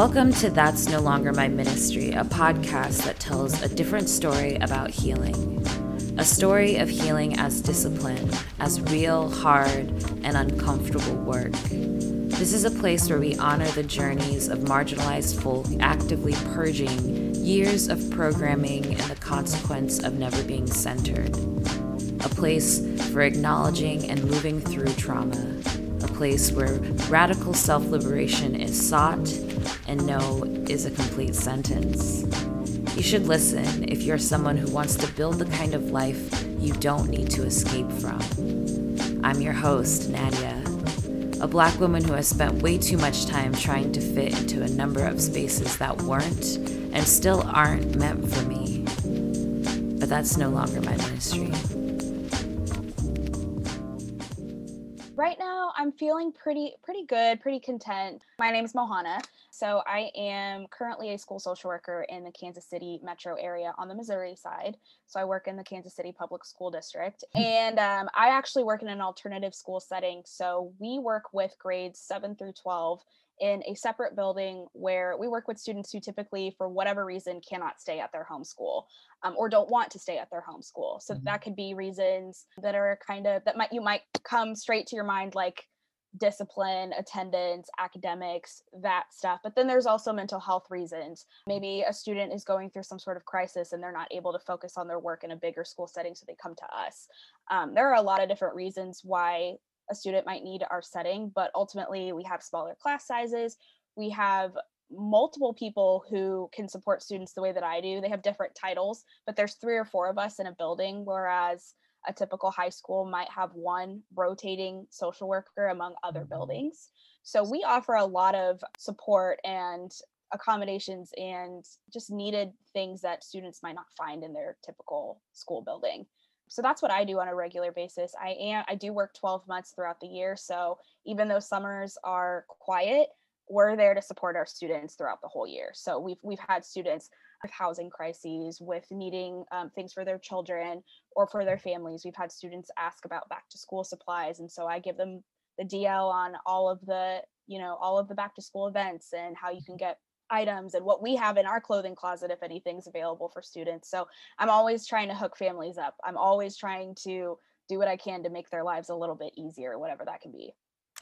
Welcome to That's No Longer My Ministry, a podcast that tells a different story about healing. A story of healing as discipline, as real, hard, and uncomfortable work. This is a place where we honor the journeys of marginalized folk actively purging years of programming and the consequence of never being centered. A place for acknowledging and moving through trauma. A place where radical self liberation is sought and no is a complete sentence. You should listen if you're someone who wants to build the kind of life you don't need to escape from. I'm your host, Nadia, a black woman who has spent way too much time trying to fit into a number of spaces that weren't and still aren't meant for me. But that's no longer my ministry. Right now, I'm feeling pretty pretty good, pretty content. My name is Mohana. So I am currently a school social worker in the Kansas City metro area on the Missouri side. So I work in the Kansas City Public School District. Hmm. And um, I actually work in an alternative school setting. So we work with grades 7 through 12 in a separate building where we work with students who typically, for whatever reason, cannot stay at their home school um, or don't want to stay at their home school. So mm-hmm. that could be reasons that are kind of that might you might come straight to your mind, like discipline, attendance, academics, that stuff. But then there's also mental health reasons. Maybe a student is going through some sort of crisis and they're not able to focus on their work in a bigger school setting, so they come to us. Um, there are a lot of different reasons why a student might need our setting, but ultimately we have smaller class sizes. We have multiple people who can support students the way that I do. They have different titles, but there's three or four of us in a building, whereas a typical high school might have one rotating social worker among other mm-hmm. buildings. So we offer a lot of support and accommodations and just needed things that students might not find in their typical school building. So that's what I do on a regular basis. I am I do work 12 months throughout the year, so even though summers are quiet, we're there to support our students throughout the whole year. So we've we've had students with housing crises, with needing um, things for their children or for their families. We've had students ask about back to school supplies, and so I give them the DL on all of the you know all of the back to school events and how you can get items and what we have in our clothing closet if anything's available for students. So I'm always trying to hook families up. I'm always trying to do what I can to make their lives a little bit easier, whatever that can be.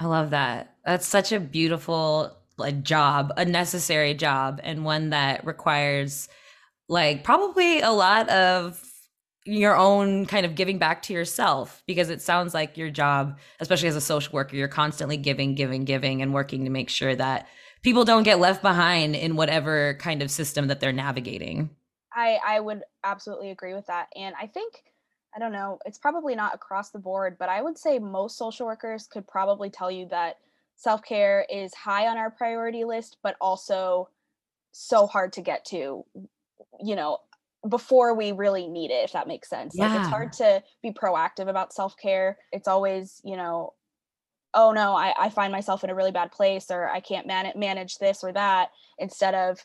I love that. That's such a beautiful like job, a necessary job and one that requires like probably a lot of your own kind of giving back to yourself because it sounds like your job, especially as a social worker, you're constantly giving, giving, giving and working to make sure that people don't get left behind in whatever kind of system that they're navigating. I I would absolutely agree with that. And I think I don't know, it's probably not across the board, but I would say most social workers could probably tell you that self care is high on our priority list, but also so hard to get to, you know, before we really need it, if that makes sense. Yeah. Like it's hard to be proactive about self care. It's always, you know, oh no, I, I find myself in a really bad place or I can't man- manage this or that instead of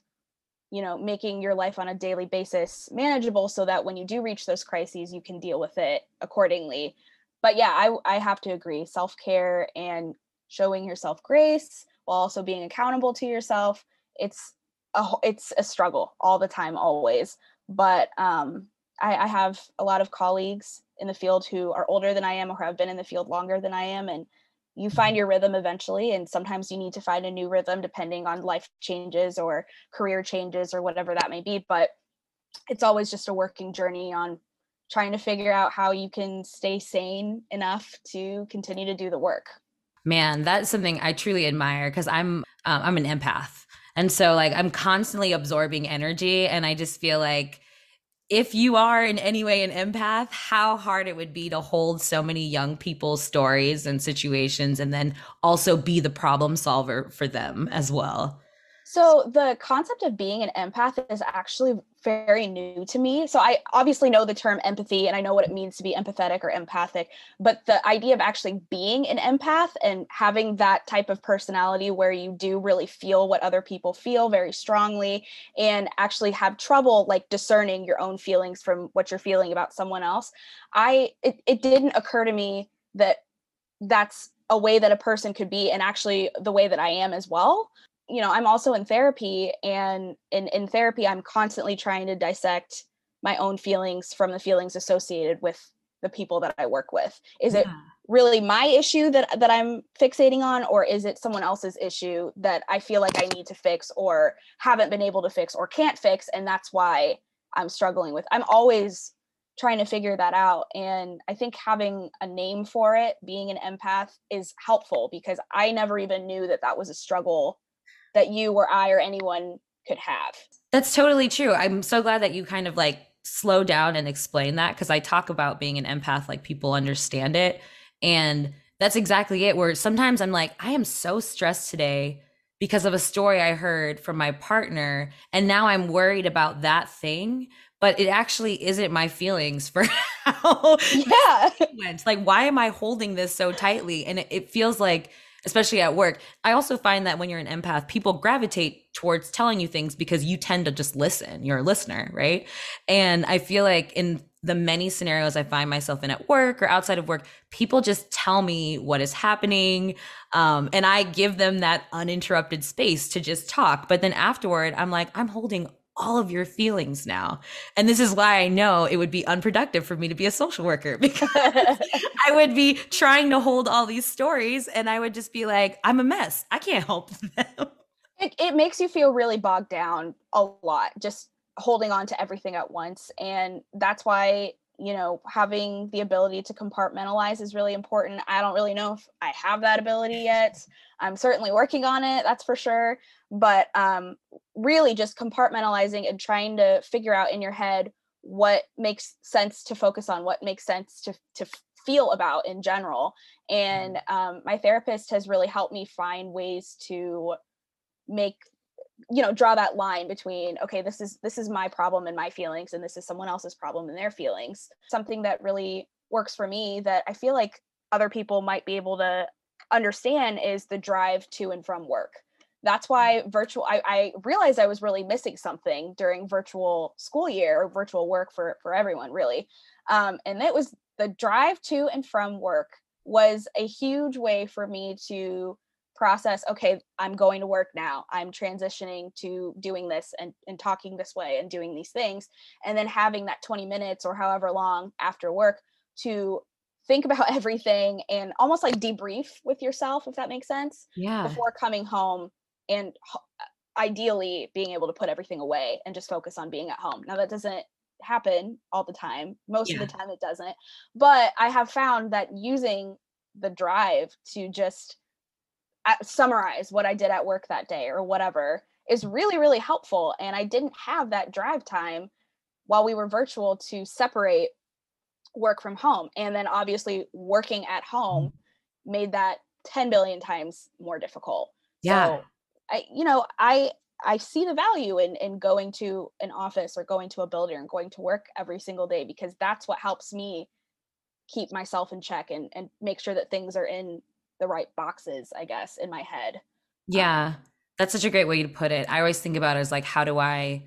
you know making your life on a daily basis manageable so that when you do reach those crises you can deal with it accordingly but yeah i i have to agree self-care and showing yourself grace while also being accountable to yourself it's a it's a struggle all the time always but um I, I have a lot of colleagues in the field who are older than i am or have been in the field longer than i am and you find mm-hmm. your rhythm eventually and sometimes you need to find a new rhythm depending on life changes or career changes or whatever that may be but it's always just a working journey on trying to figure out how you can stay sane enough to continue to do the work Man, that's something I truly admire because I'm um, I'm an empath, and so like I'm constantly absorbing energy, and I just feel like if you are in any way an empath, how hard it would be to hold so many young people's stories and situations, and then also be the problem solver for them as well. So the concept of being an empath is actually very new to me. So I obviously know the term empathy and I know what it means to be empathetic or empathic, but the idea of actually being an empath and having that type of personality where you do really feel what other people feel very strongly and actually have trouble like discerning your own feelings from what you're feeling about someone else. I it, it didn't occur to me that that's a way that a person could be and actually the way that I am as well you know, I'm also in therapy and in, in therapy, I'm constantly trying to dissect my own feelings from the feelings associated with the people that I work with. Is yeah. it really my issue that that I'm fixating on or is it someone else's issue that I feel like I need to fix or haven't been able to fix or can't fix and that's why I'm struggling with. I'm always trying to figure that out and I think having a name for it, being an empath is helpful because I never even knew that that was a struggle that you or I or anyone could have. That's totally true. I'm so glad that you kind of like slow down and explain that because I talk about being an empath like people understand it. And that's exactly it. Where sometimes I'm like, I am so stressed today because of a story I heard from my partner. And now I'm worried about that thing. But it actually isn't my feelings for how yeah. went. Like, why am I holding this so tightly? And it, it feels like especially at work. I also find that when you're an empath, people gravitate towards telling you things because you tend to just listen. You're a listener, right? And I feel like in the many scenarios I find myself in at work or outside of work, people just tell me what is happening. Um, and I give them that uninterrupted space to just talk. But then afterward, I'm like, I'm holding all of your feelings now. And this is why I know it would be unproductive for me to be a social worker because I would be trying to hold all these stories and I would just be like, I'm a mess. I can't help them. It, it makes you feel really bogged down a lot, just holding on to everything at once. And that's why you know having the ability to compartmentalize is really important. I don't really know if i have that ability yet. I'm certainly working on it that's for sure but um really just compartmentalizing and trying to figure out in your head what makes sense to focus on what makes sense to to feel about in general. And um, my therapist has really helped me find ways to make you know draw that line between okay this is this is my problem and my feelings and this is someone else's problem and their feelings. Something that really works for me that i feel like other people might be able to understand is the drive to and from work. That's why virtual I, I realized i was really missing something during virtual school year or virtual work for for everyone really. Um, and it was the drive to and from work was a huge way for me to process okay i'm going to work now. I'm transitioning to doing this and, and talking this way and doing these things and then having that 20 minutes or however long after work to think about everything and almost like debrief with yourself if that makes sense yeah. before coming home and uh, ideally being able to put everything away and just focus on being at home. Now that doesn't happen all the time. Most yeah. of the time it doesn't but i have found that using the drive to just summarize what I did at work that day or whatever is really, really helpful. And I didn't have that drive time while we were virtual to separate work from home. And then obviously working at home mm-hmm. made that 10 billion times more difficult. Yeah. So I, you know, I I see the value in in going to an office or going to a building and going to work every single day because that's what helps me keep myself in check and and make sure that things are in the right boxes, I guess, in my head. Yeah. Um, that's such a great way to put it. I always think about it as like, how do I,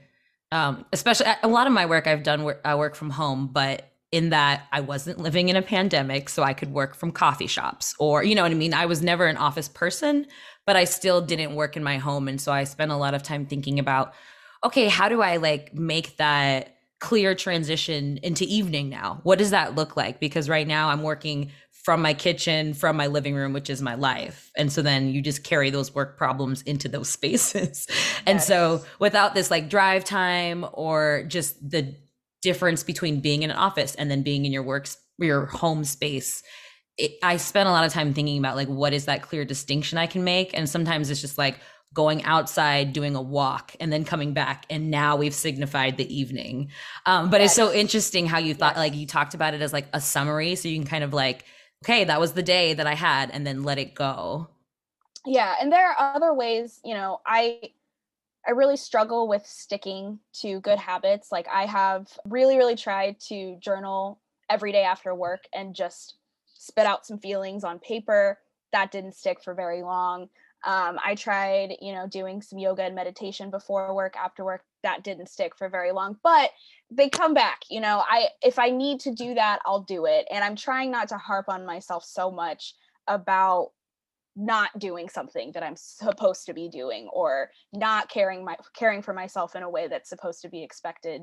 um, especially a lot of my work I've done work, I work from home, but in that I wasn't living in a pandemic, so I could work from coffee shops or, you know what I mean? I was never an office person, but I still didn't work in my home. And so I spent a lot of time thinking about, okay, how do I like make that clear transition into evening now? What does that look like? Because right now I'm working from my kitchen, from my living room, which is my life. And so then you just carry those work problems into those spaces. and yes. so without this like drive time or just the difference between being in an office and then being in your work, your home space, it, I spent a lot of time thinking about like, what is that clear distinction I can make? And sometimes it's just like, going outside doing a walk and then coming back and now we've signified the evening um, but yes. it's so interesting how you thought yes. like you talked about it as like a summary so you can kind of like okay, that was the day that I had, and then let it go. Yeah, and there are other ways, you know, I I really struggle with sticking to good habits. Like I have really really tried to journal every day after work and just spit out some feelings on paper. That didn't stick for very long. Um, I tried, you know, doing some yoga and meditation before work, after work. That didn't stick for very long, but they come back. You know, I if I need to do that, I'll do it. And I'm trying not to harp on myself so much about not doing something that I'm supposed to be doing or not caring my caring for myself in a way that's supposed to be expected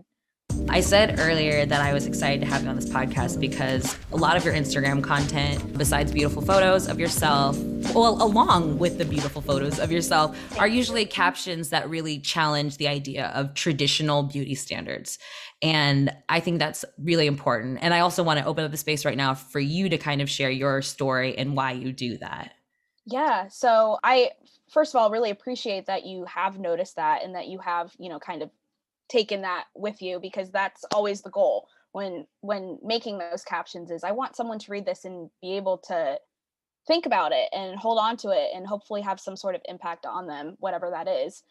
I said earlier that I was excited to have you on this podcast because a lot of your Instagram content, besides beautiful photos of yourself, well, along with the beautiful photos of yourself, are usually captions that really challenge the idea of traditional beauty standards. And I think that's really important. And I also want to open up the space right now for you to kind of share your story and why you do that. Yeah. So I, first of all, really appreciate that you have noticed that and that you have, you know, kind of taken that with you because that's always the goal when when making those captions is I want someone to read this and be able to think about it and hold on to it and hopefully have some sort of impact on them whatever that is.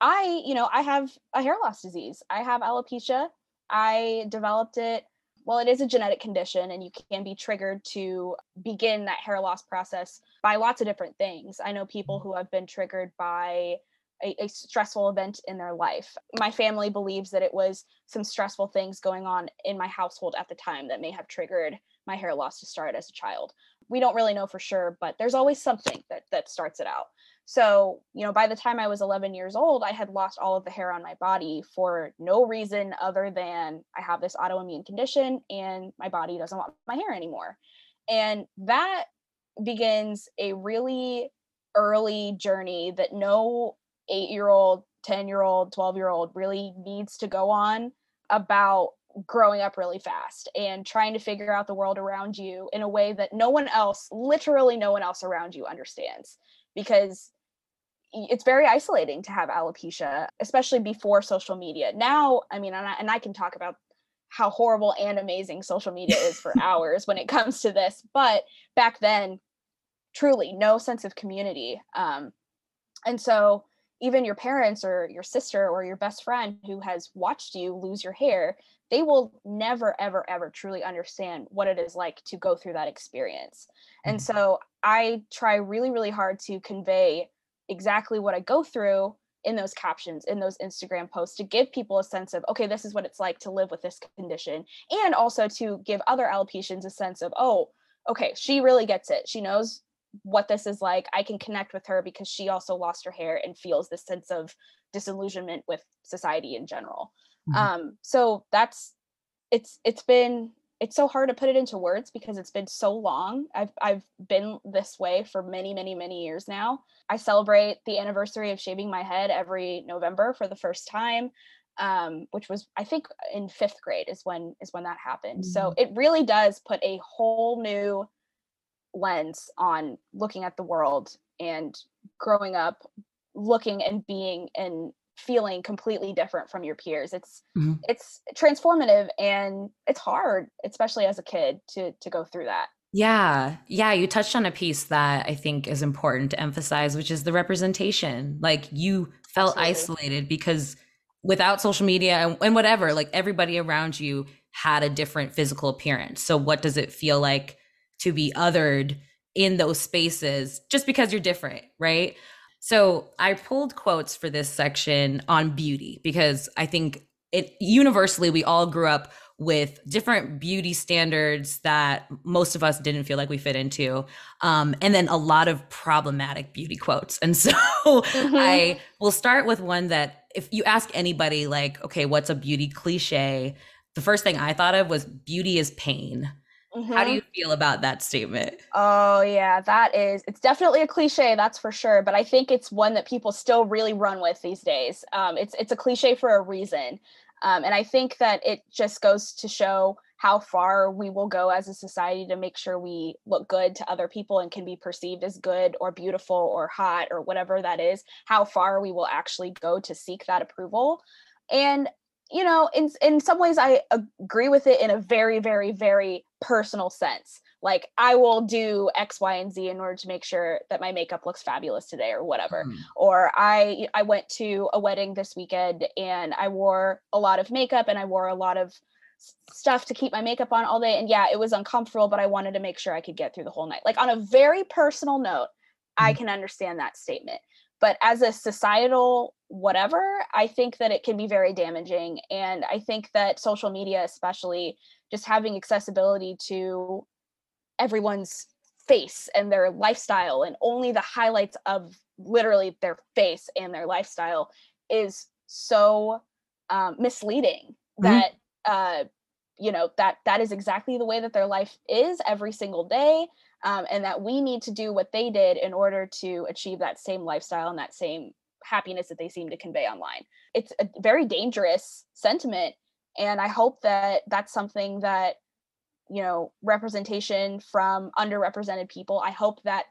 I, you know, I have a hair loss disease. I have alopecia. I developed it well, it is a genetic condition and you can be triggered to begin that hair loss process by lots of different things. I know people who have been triggered by a, a, stressful event in their life. My family believes that it was some stressful things going on in my household at the time that may have triggered my hair loss to start as a child. We don't really know for sure, but there's always something that that starts it out. So, you know, by the time I was 11 years old, I had lost all of the hair on my body for no reason other than I have this autoimmune condition and my body doesn't want my hair anymore. And that begins a really early journey that no eight year old, 10 year old, 12 year old really needs to go on about growing up really fast and trying to figure out the world around you in a way that no one else, literally no one else around you understands. Because it's very isolating to have alopecia, especially before social media. Now, I mean, and I, and I can talk about how horrible and amazing social media is for hours when it comes to this, but back then, truly no sense of community. Um, and so even your parents or your sister or your best friend who has watched you lose your hair they will never ever ever truly understand what it is like to go through that experience and mm-hmm. so i try really really hard to convey exactly what i go through in those captions in those instagram posts to give people a sense of okay this is what it's like to live with this condition and also to give other alopecians a sense of oh okay she really gets it she knows what this is like i can connect with her because she also lost her hair and feels this sense of disillusionment with society in general mm-hmm. um so that's it's it's been it's so hard to put it into words because it's been so long i've i've been this way for many many many years now i celebrate the anniversary of shaving my head every november for the first time um, which was I think in fifth grade is when is when that happened. Mm-hmm. So it really does put a whole new lens on looking at the world and growing up looking and being and feeling completely different from your peers. It's mm-hmm. it's transformative and it's hard especially as a kid to to go through that. Yeah. Yeah you touched on a piece that i think is important to emphasize which is the representation. Like you felt Absolutely. isolated because without social media and, and whatever like everybody around you had a different physical appearance. So what does it feel like to be othered in those spaces just because you're different, right? So I pulled quotes for this section on beauty because I think it universally we all grew up with different beauty standards that most of us didn't feel like we fit into um, and then a lot of problematic beauty quotes and so mm-hmm. i will start with one that if you ask anybody like okay what's a beauty cliche the first thing i thought of was beauty is pain Mm-hmm. How do mm-hmm. you feel about that statement? Oh, yeah, that is, it's definitely a cliche, that's for sure. But I think it's one that people still really run with these days. Um, it's, it's a cliche for a reason. Um, and I think that it just goes to show how far we will go as a society to make sure we look good to other people and can be perceived as good or beautiful or hot or whatever that is, how far we will actually go to seek that approval. And you know, in in some ways I agree with it in a very very very personal sense. Like I will do X, Y, and Z in order to make sure that my makeup looks fabulous today or whatever. Mm. Or I I went to a wedding this weekend and I wore a lot of makeup and I wore a lot of stuff to keep my makeup on all day and yeah, it was uncomfortable, but I wanted to make sure I could get through the whole night. Like on a very personal note, mm. I can understand that statement but as a societal whatever i think that it can be very damaging and i think that social media especially just having accessibility to everyone's face and their lifestyle and only the highlights of literally their face and their lifestyle is so um, misleading mm-hmm. that uh, you know that that is exactly the way that their life is every single day um, and that we need to do what they did in order to achieve that same lifestyle and that same happiness that they seem to convey online it's a very dangerous sentiment and i hope that that's something that you know representation from underrepresented people i hope that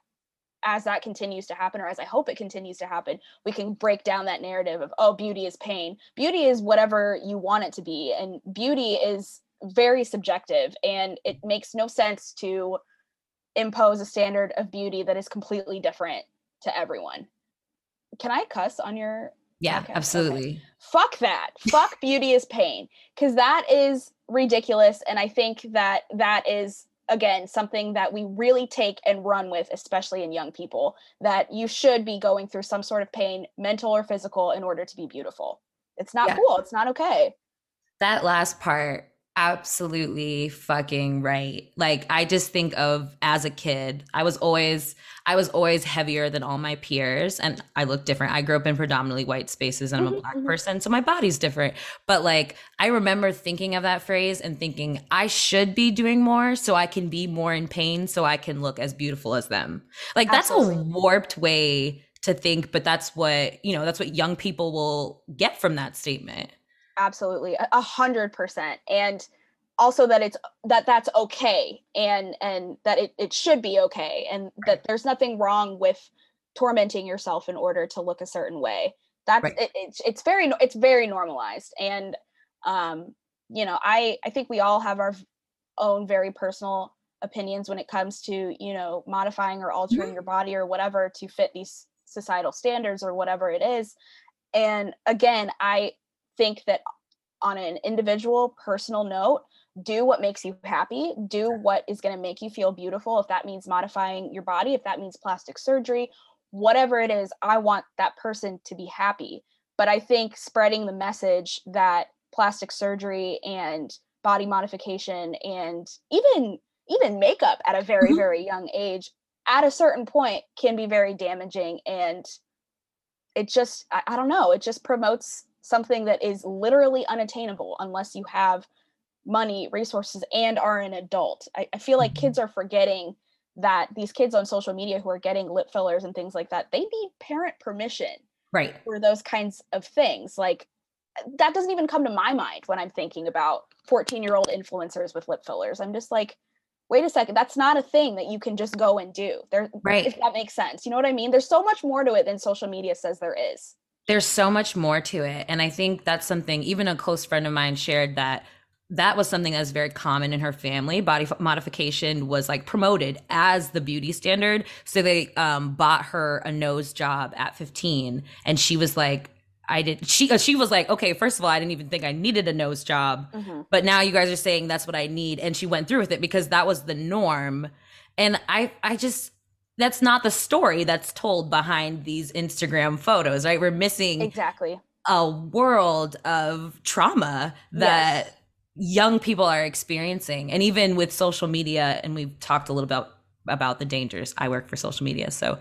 as that continues to happen or as i hope it continues to happen we can break down that narrative of oh beauty is pain. Beauty is whatever you want it to be and beauty is very subjective and it makes no sense to impose a standard of beauty that is completely different to everyone. Can i cuss on your yeah okay. absolutely okay. fuck that fuck beauty is pain because that is ridiculous and i think that that is again something that we really take and run with especially in young people that you should be going through some sort of pain mental or physical in order to be beautiful it's not yeah. cool it's not okay that last part absolutely fucking right. Like I just think of as a kid, I was always I was always heavier than all my peers and I look different. I grew up in predominantly white spaces and I'm a mm-hmm, black mm-hmm. person, so my body's different. But like I remember thinking of that phrase and thinking I should be doing more so I can be more in pain so I can look as beautiful as them. Like that's Absolutely. a warped way to think, but that's what, you know, that's what young people will get from that statement absolutely a hundred percent and also that it's that that's okay and and that it, it should be okay and that there's nothing wrong with tormenting yourself in order to look a certain way that's right. it, it's it's very it's very normalized and um you know i i think we all have our own very personal opinions when it comes to you know modifying or altering mm-hmm. your body or whatever to fit these societal standards or whatever it is and again i think that on an individual personal note do what makes you happy do what is going to make you feel beautiful. If that means modifying your body if that means plastic surgery whatever it is i want that person to be happy. But i think spreading the message that plastic surgery and body modification and even even makeup at a very mm-hmm. very young age at a certain point can be very damaging. And it just I, I don't know it just promotes something that is literally unattainable unless you have money, resources, and are an adult. I, I feel like kids mm-hmm. are forgetting that these kids on social media who are getting lip fillers and things like that, they need parent permission right for those kinds of things. Like that doesn't even come to my mind when I'm thinking about 14 year old influencers with lip fillers. I'm just like, wait a second, that's not a thing that you can just go and do. There, right. if that makes sense. You know what I mean? There's so much more to it than social media says there is there's so much more to it and i think that's something even a close friend of mine shared that that was something that was very common in her family body modification was like promoted as the beauty standard so they um, bought her a nose job at 15 and she was like I did. She uh, she was like, okay, first of all, I didn't even think I needed a nose job, mm-hmm. but now you guys are saying that's what I need, and she went through with it because that was the norm. And I I just that's not the story that's told behind these Instagram photos, right? We're missing exactly a world of trauma that yes. young people are experiencing. And even with social media, and we've talked a little about about the dangers. I work for social media, so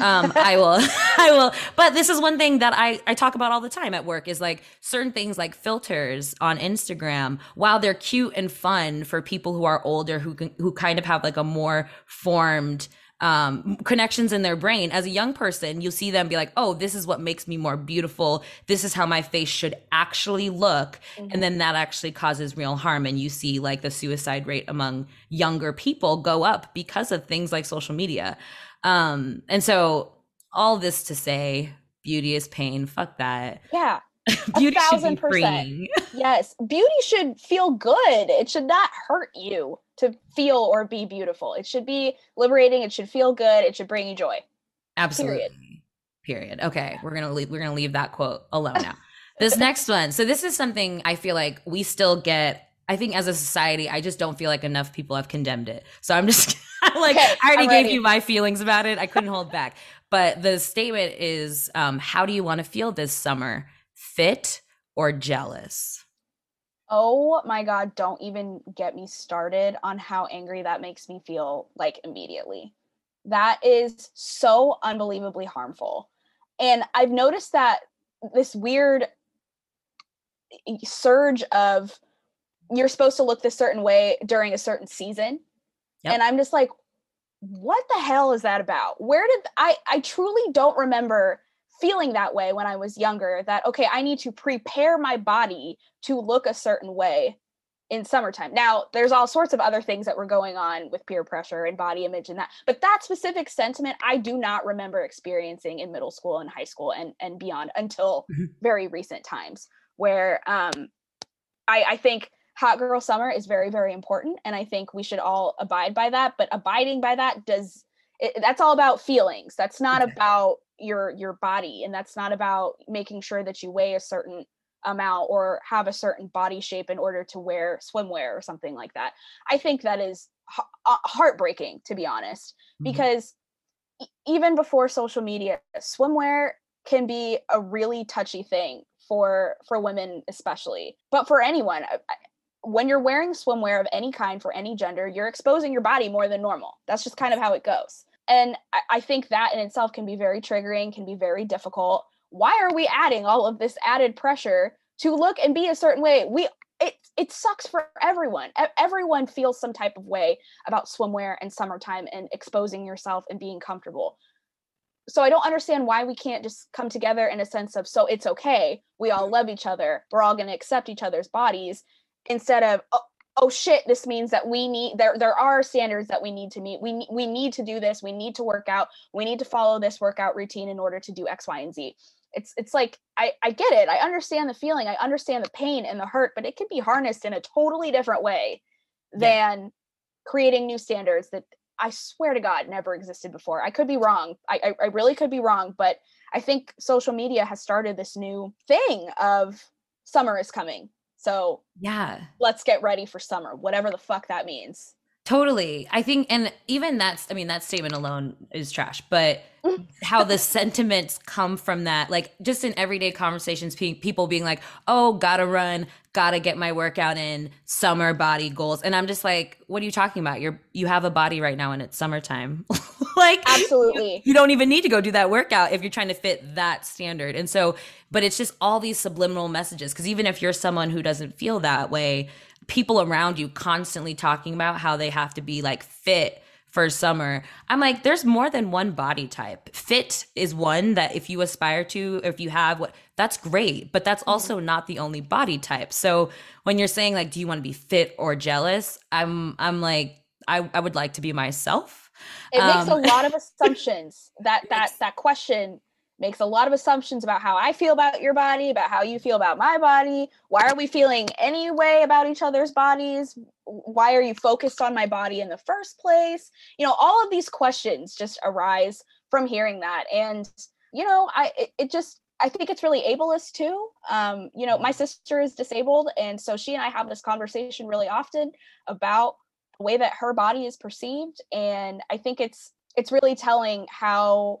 um, I will, I will. But this is one thing that I I talk about all the time at work is like certain things like filters on Instagram. While they're cute and fun for people who are older, who can, who kind of have like a more formed um, connections in their brain. As a young person, you'll see them be like, oh, this is what makes me more beautiful. This is how my face should actually look. Mm-hmm. And then that actually causes real harm. And you see like the suicide rate among younger people go up because of things like social media. Um, and so, all this to say, beauty is pain. Fuck that. Yeah. beauty a thousand percent. yes. Beauty should feel good. It should not hurt you to feel or be beautiful. It should be liberating. It should feel good. It should bring you joy. Absolutely. Period. Period. Okay, we're gonna leave. We're gonna leave that quote alone now. this next one. So this is something I feel like we still get. I think as a society, I just don't feel like enough people have condemned it. So I'm just like, okay, I already gave you my feelings about it. I couldn't hold back. But the statement is, um, how do you want to feel this summer? Fit or jealous? Oh my God, don't even get me started on how angry that makes me feel like immediately. That is so unbelievably harmful. And I've noticed that this weird surge of you're supposed to look this certain way during a certain season. Yep. And I'm just like, what the hell is that about? Where did I I truly don't remember feeling that way when I was younger that okay, I need to prepare my body to look a certain way in summertime. Now, there's all sorts of other things that were going on with peer pressure and body image and that. But that specific sentiment I do not remember experiencing in middle school and high school and and beyond until mm-hmm. very recent times where um I I think hot girl summer is very very important and i think we should all abide by that but abiding by that does it, that's all about feelings that's not okay. about your your body and that's not about making sure that you weigh a certain amount or have a certain body shape in order to wear swimwear or something like that i think that is uh, heartbreaking to be honest mm-hmm. because even before social media swimwear can be a really touchy thing for for women especially but for anyone when you're wearing swimwear of any kind for any gender, you're exposing your body more than normal. That's just kind of how it goes. And I, I think that in itself can be very triggering, can be very difficult. Why are we adding all of this added pressure to look and be a certain way? We it it sucks for everyone. Everyone feels some type of way about swimwear and summertime and exposing yourself and being comfortable. So I don't understand why we can't just come together in a sense of so it's okay. We all love each other. We're all going to accept each other's bodies instead of oh, oh shit this means that we need there there are standards that we need to meet. We we need to do this. We need to work out. We need to follow this workout routine in order to do x y and z. It's it's like i i get it. I understand the feeling. I understand the pain and the hurt but it can be harnessed in a totally different way than yeah. creating new standards that i swear to god never existed before. I could be wrong. I, I i really could be wrong but i think social media has started this new thing of summer is coming so, yeah, let's get ready for summer, whatever the fuck that means. Totally. I think, and even that's, I mean, that statement alone is trash, but how the sentiments come from that, like just in everyday conversations, pe- people being like, oh, gotta run, gotta get my workout in, summer body goals. And I'm just like, what are you talking about? You're, you have a body right now and it's summertime. like, absolutely. You, you don't even need to go do that workout if you're trying to fit that standard. And so, but it's just all these subliminal messages. Cause even if you're someone who doesn't feel that way, people around you constantly talking about how they have to be like fit for summer. I'm like, there's more than one body type. Fit is one that if you aspire to, if you have what, that's great, but that's mm-hmm. also not the only body type. So when you're saying like, do you want to be fit or jealous? I'm, I'm like, I, I would like to be myself. It um, makes a um, lot of assumptions. that that that question makes a lot of assumptions about how I feel about your body, about how you feel about my body. Why are we feeling any way about each other's bodies? Why are you focused on my body in the first place? You know, all of these questions just arise from hearing that. And, you know, I it, it just I think it's really ableist too. Um, you know, my sister is disabled, and so she and I have this conversation really often about the way that her body is perceived. And I think it's it's really telling how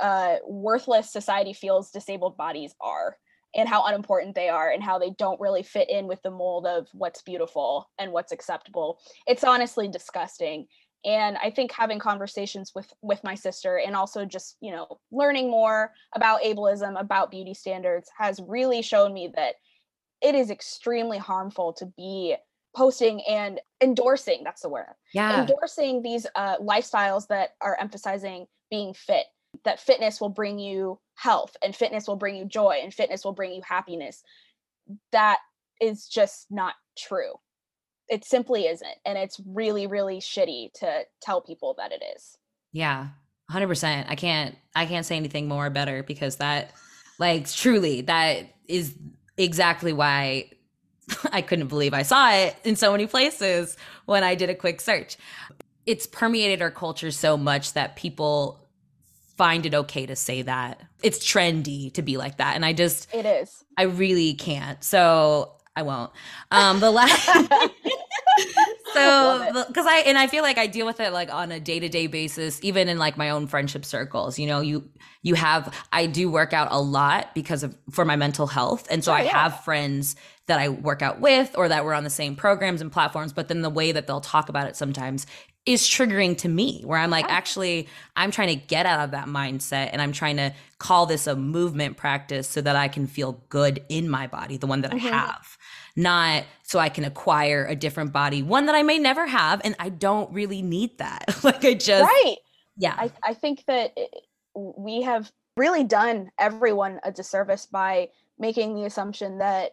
uh, worthless society feels disabled bodies are and how unimportant they are and how they don't really fit in with the mold of what's beautiful and what's acceptable. It's honestly disgusting. And i think having conversations with with my sister and also just you know learning more about ableism about beauty standards has really shown me that it is extremely harmful to be posting and endorsing that's the word yeah. endorsing these uh, lifestyles that are emphasizing being fit that fitness will bring you health and fitness will bring you joy and fitness will bring you happiness. That is just not true. It simply isn't and it's really really shitty to tell people that it is. Yeah 100% i can't i can't say anything more better because that like truly that is exactly why i couldn't believe i saw it in so many places when i did a quick search. It's permeated our culture so much that people find it okay to say that. It's trendy to be like that. And I just It is. I really can't. So I won't. Um the last so because I and I feel like I deal with it like on a day to day basis, even in like my own friendship circles. You know, you you have I do work out a lot because of for my mental health, and so I yeah. have friends that I work out with or that we're on the same programs and platforms. But then the way that they'll talk about it sometimes is triggering to me where I'm like, actually, I'm trying to get out of that mindset and I'm trying to call this a movement practice so that I can feel good in my body, the one that mm-hmm. I have not so I can acquire a different body, one that I may never have. And I don't really need that. like, I just. Right. Yeah. I, I think that we have really done everyone a disservice by making the assumption that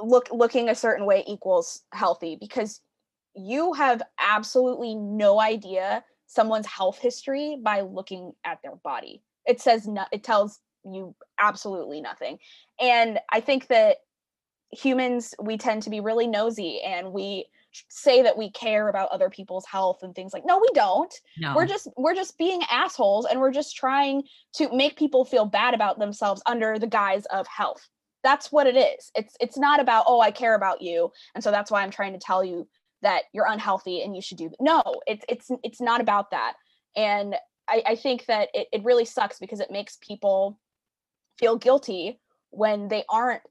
look looking a certain way equals healthy because you have absolutely no idea someone's health history by looking at their body it says no it tells you absolutely nothing and i think that humans we tend to be really nosy and we say that we care about other people's health and things like no we don't. No. we're just we're just being assholes and we're just trying to make people feel bad about themselves under the guise of health. That's what it is. It's it's not about oh i care about you and so that's why i'm trying to tell you that you're unhealthy and you should do no it's it's it's not about that. And i i think that it, it really sucks because it makes people feel guilty when they aren't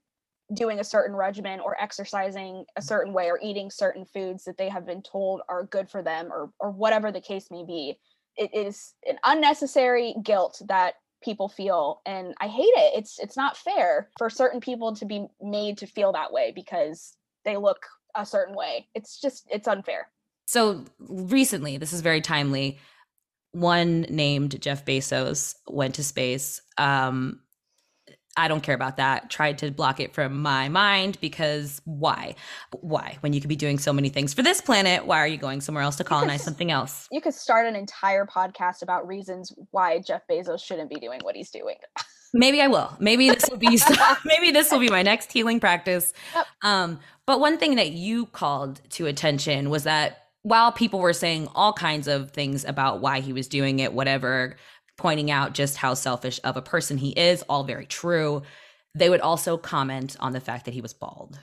doing a certain regimen or exercising a certain way or eating certain foods that they have been told are good for them or or whatever the case may be it is an unnecessary guilt that people feel and i hate it. It's it's not fair for certain people to be made to feel that way because they look a certain way. It's just it's unfair. So recently this is very timely one named jeff bezos went to space um I don't care about that. Tried to block it from my mind because why? Why? When you could be doing so many things for this planet, why are you going somewhere else to colonize could, something else? You could start an entire podcast about reasons why Jeff Bezos shouldn't be doing what he's doing. maybe I will. Maybe this will be maybe this will be my next healing practice. Yep. Um, but one thing that you called to attention was that while people were saying all kinds of things about why he was doing it, whatever, pointing out just how selfish of a person he is, all very true. They would also comment on the fact that he was bald.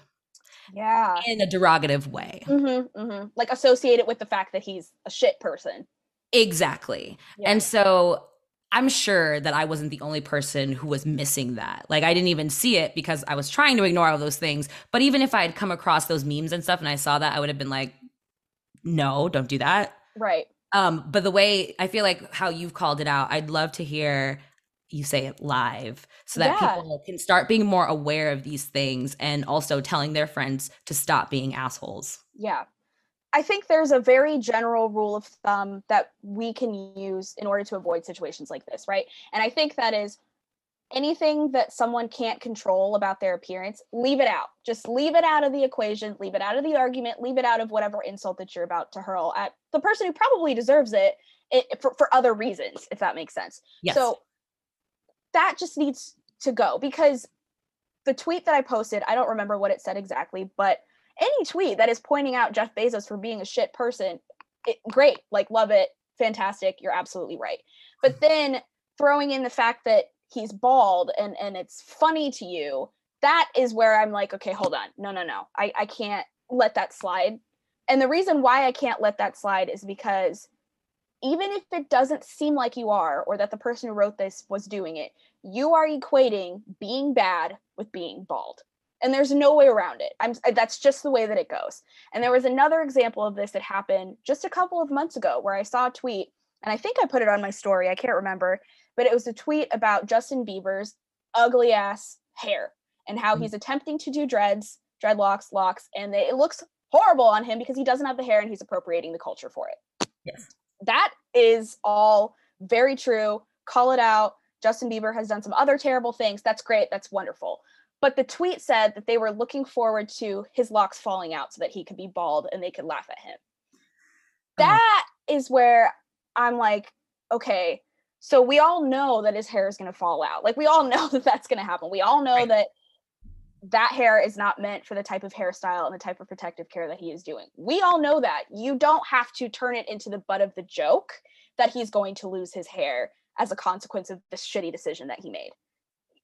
Yeah. In a derogative way. Mm-hmm, mm-hmm. Like associated with the fact that he's a shit person. Exactly. Yeah. And so I'm sure that I wasn't the only person who was missing that. Like I didn't even see it because I was trying to ignore all those things. But even if I had come across those memes and stuff and I saw that, I would have been like, no, don't do that. Right. Um, but the way I feel like how you've called it out, I'd love to hear you say it live so that yeah. people can start being more aware of these things and also telling their friends to stop being assholes. Yeah. I think there's a very general rule of thumb that we can use in order to avoid situations like this, right? And I think that is anything that someone can't control about their appearance, leave it out. Just leave it out of the equation, leave it out of the argument, leave it out of whatever insult that you're about to hurl at the person who probably deserves it, it for, for other reasons, if that makes sense. Yes. So that just needs to go because the tweet that I posted, I don't remember what it said exactly, but any tweet that is pointing out Jeff Bezos for being a shit person, it, great, like love it, fantastic, you're absolutely right. But then throwing in the fact that he's bald and and it's funny to you that is where i'm like okay hold on. No no no. I i can't let that slide. And the reason why i can't let that slide is because even if it doesn't seem like you are or that the person who wrote this was doing it you are equating being bad with being bald. And there's no way around it. I'm that's just the way that it goes. And there was another example of this that happened just a couple of months ago where i saw a tweet and i think i put it on my story i can't remember but it was a tweet about Justin Bieber's ugly ass hair and how mm-hmm. he's attempting to do dreads, dreadlocks, locks, and they, it looks horrible on him because he doesn't have the hair and he's appropriating the culture for it. Yes. That is all very true. Call it out. Justin Bieber has done some other terrible things. That's great. That's wonderful. But the tweet said that they were looking forward to his locks falling out so that he could be bald and they could laugh at him. Uh-huh. That is where I'm like, okay, so we all know that his hair is going to fall out. Like we all know that that's going to happen. We all know right. that that hair is not meant for the type of hairstyle and the type of protective care that he is doing. We all know that. You don't have to turn it into the butt of the joke that he's going to lose his hair as a consequence of this shitty decision that he made.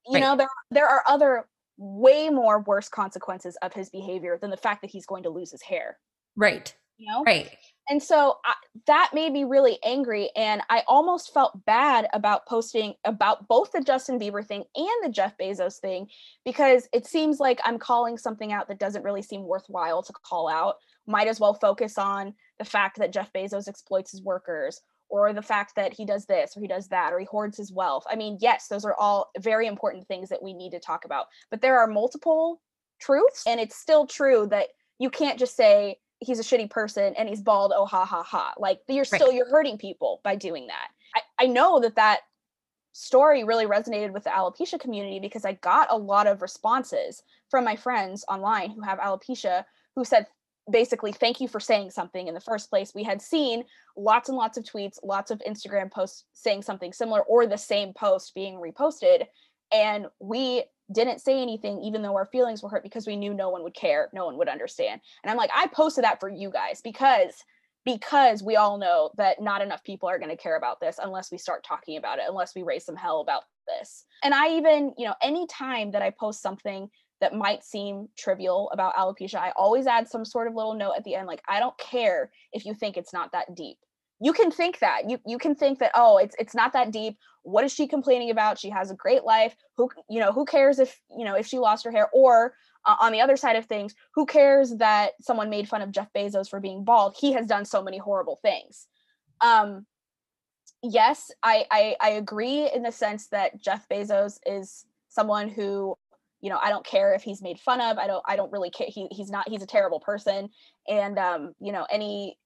You right. know, there there are other way more worse consequences of his behavior than the fact that he's going to lose his hair. Right. You know? Right. And so I, that made me really angry. And I almost felt bad about posting about both the Justin Bieber thing and the Jeff Bezos thing because it seems like I'm calling something out that doesn't really seem worthwhile to call out. Might as well focus on the fact that Jeff Bezos exploits his workers or the fact that he does this or he does that or he hoards his wealth. I mean, yes, those are all very important things that we need to talk about, but there are multiple truths. And it's still true that you can't just say, he's a shitty person and he's bald oh ha ha ha. Like you're still you're hurting people by doing that. I, I know that that story really resonated with the alopecia community because i got a lot of responses from my friends online who have alopecia who said basically thank you for saying something in the first place. We had seen lots and lots of tweets lots of instagram posts saying something similar or the same post being reposted and we didn't say anything even though our feelings were hurt because we knew no one would care no one would understand. And i'm like i posted that for you guys because because we all know that not enough people are going to care about this unless we start talking about it unless we raise some hell about this. And i even you know any time that i post something that might seem trivial about alopecia i always add some sort of little note at the end like i don't care if you think it's not that deep you can think that. You you can think that oh it's it's not that deep. What is she complaining about? She has a great life. Who you know who cares if you know if she lost her hair? Or uh, on the other side of things who cares that someone made fun of jeff bezos for being bald? He has done so many horrible things. Um yes i i, I agree in the sense that jeff bezos is someone who you know i don't care if he's made fun of. I don't i don't really care. He, he's not he's a terrible person. And um you know any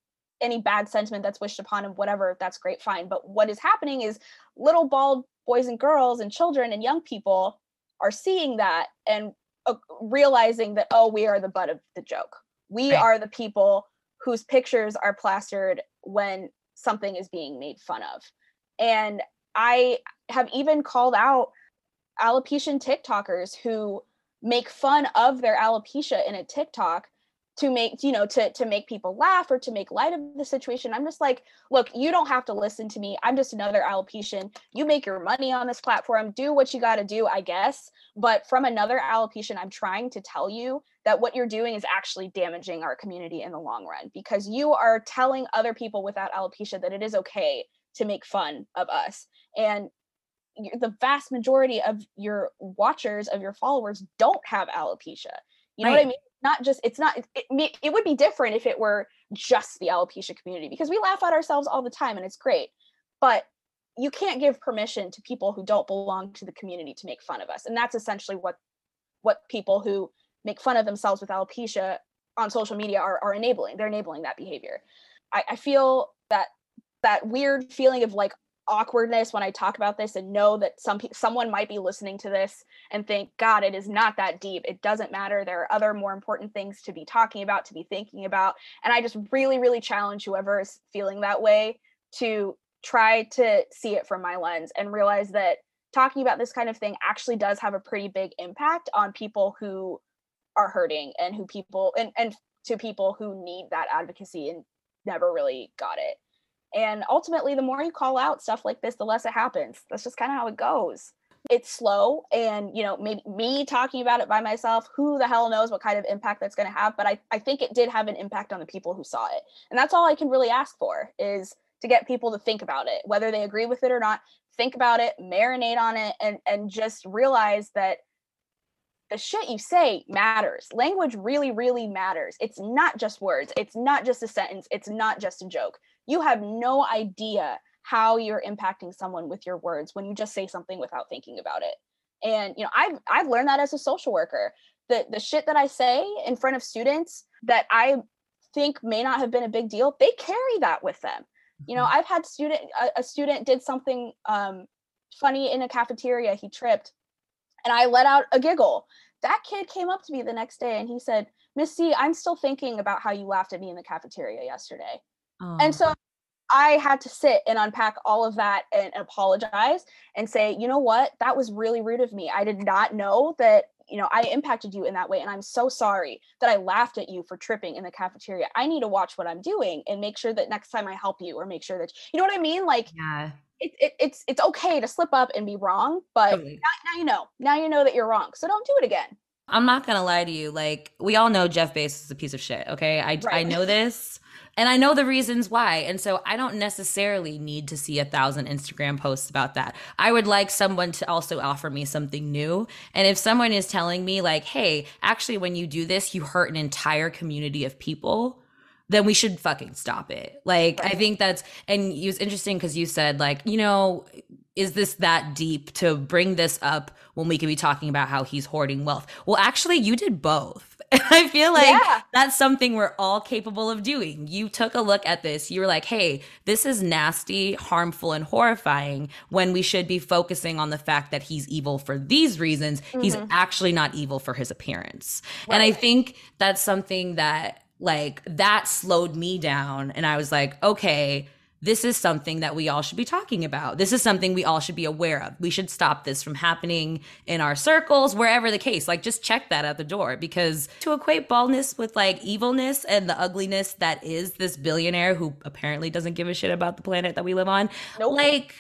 any bad sentiment that's wished upon him, whatever, that's great, fine. But what is happening is little bald boys and girls and children and young people are seeing that and uh, realizing that, oh, we are the butt of the joke. We right. are the people whose pictures are plastered when something is being made fun of. And I have even called out alopecia TikTokers who make fun of their alopecia in a TikTok to make you know to to make people laugh or to make light of the situation. I'm just like look you don't have to listen to me. I'm just another alopecian you make your money on this platform. Do what you got to do i guess. But from another alopecian i'm trying to tell you that what you're doing is actually damaging our community in the long run because you are telling other people without alopecia that it is okay to make fun of us. And the vast majority of your watchers of your followers don't have alopecia. You know right. what i mean not just it's not it, it, would be different if it were just the alopecia community because we laugh at ourselves all the time and it's great but you can't give permission to people who don't belong to the community to make fun of us and that's essentially what what people who make fun of themselves with alopecia on social media are, are enabling they're enabling that behavior. I, I feel that that weird feeling of like awkwardness when I talk about this and know that some someone might be listening to this and think, God, it is not that deep. It doesn't matter. There are other more important things to be talking about, to be thinking about. And I just really, really challenge whoever is feeling that way to try to see it from my lens and realize that talking about this kind of thing actually does have a pretty big impact on people who are hurting and who people and, and to people who need that advocacy and never really got it. And ultimately, the more you call out stuff like this, the less it happens. That's just kind of how it goes. It's slow. And, you know, maybe me talking about it by myself, who the hell knows what kind of impact that's going to have. But I, I think it did have an impact on the people who saw it. And that's all I can really ask for is to get people to think about it, whether they agree with it or not. Think about it, marinate on it, and, and just realize that the shit you say matters. Language really, really matters. It's not just words, it's not just a sentence, it's not just a joke you have no idea how you're impacting someone with your words when you just say something without thinking about it. And you know i've i've learned that as a social worker. The the shit that i say in front of students that i think may not have been a big deal they carry that with them. You know mm-hmm. i've had student a, a student did something um, funny in a cafeteria he tripped and i let out a giggle. That kid came up to me the next day and he said miss c i'm still thinking about how you laughed at me in the cafeteria yesterday. Oh. And so I had to sit and unpack all of that and apologize and say, you know what, that was really rude of me. I did not know that, you know, I impacted you in that way. And I'm so sorry that I laughed at you for tripping in the cafeteria. I need to watch what I'm doing and make sure that next time I help you or make sure that, you know what I mean? Like, yeah. it, it, it's it's okay to slip up and be wrong, but totally. now, now you know. Now you know that you're wrong. So don't do it again. I'm not gonna lie to you. Like we all know Jeff Bezos is a piece of shit. Okay, I right. I know this, and I know the reasons why. And so I don't necessarily need to see a thousand Instagram posts about that. I would like someone to also offer me something new. And if someone is telling me like, "Hey, actually, when you do this, you hurt an entire community of people," then we should fucking stop it. Like, right. I think that's, and it was interesting because you said, like, you know, is this that deep to bring this up when we could be talking about how he's hoarding wealth? Well, actually, you did both. And I feel like yeah. that's something we're all capable of doing. You took a look at this. You were like, hey, this is nasty, harmful, and horrifying when we should be focusing on the fact that he's evil for these reasons. Mm-hmm. He's actually not evil for his appearance. Right. And I think that's something that like that slowed me down and i was like okay this is something that we all should be talking about this is something we all should be aware of we should stop this from happening in our circles wherever the case like just check that at the door because to equate baldness with like evilness and the ugliness that is this billionaire who apparently doesn't give a shit about the planet that we live on nope. like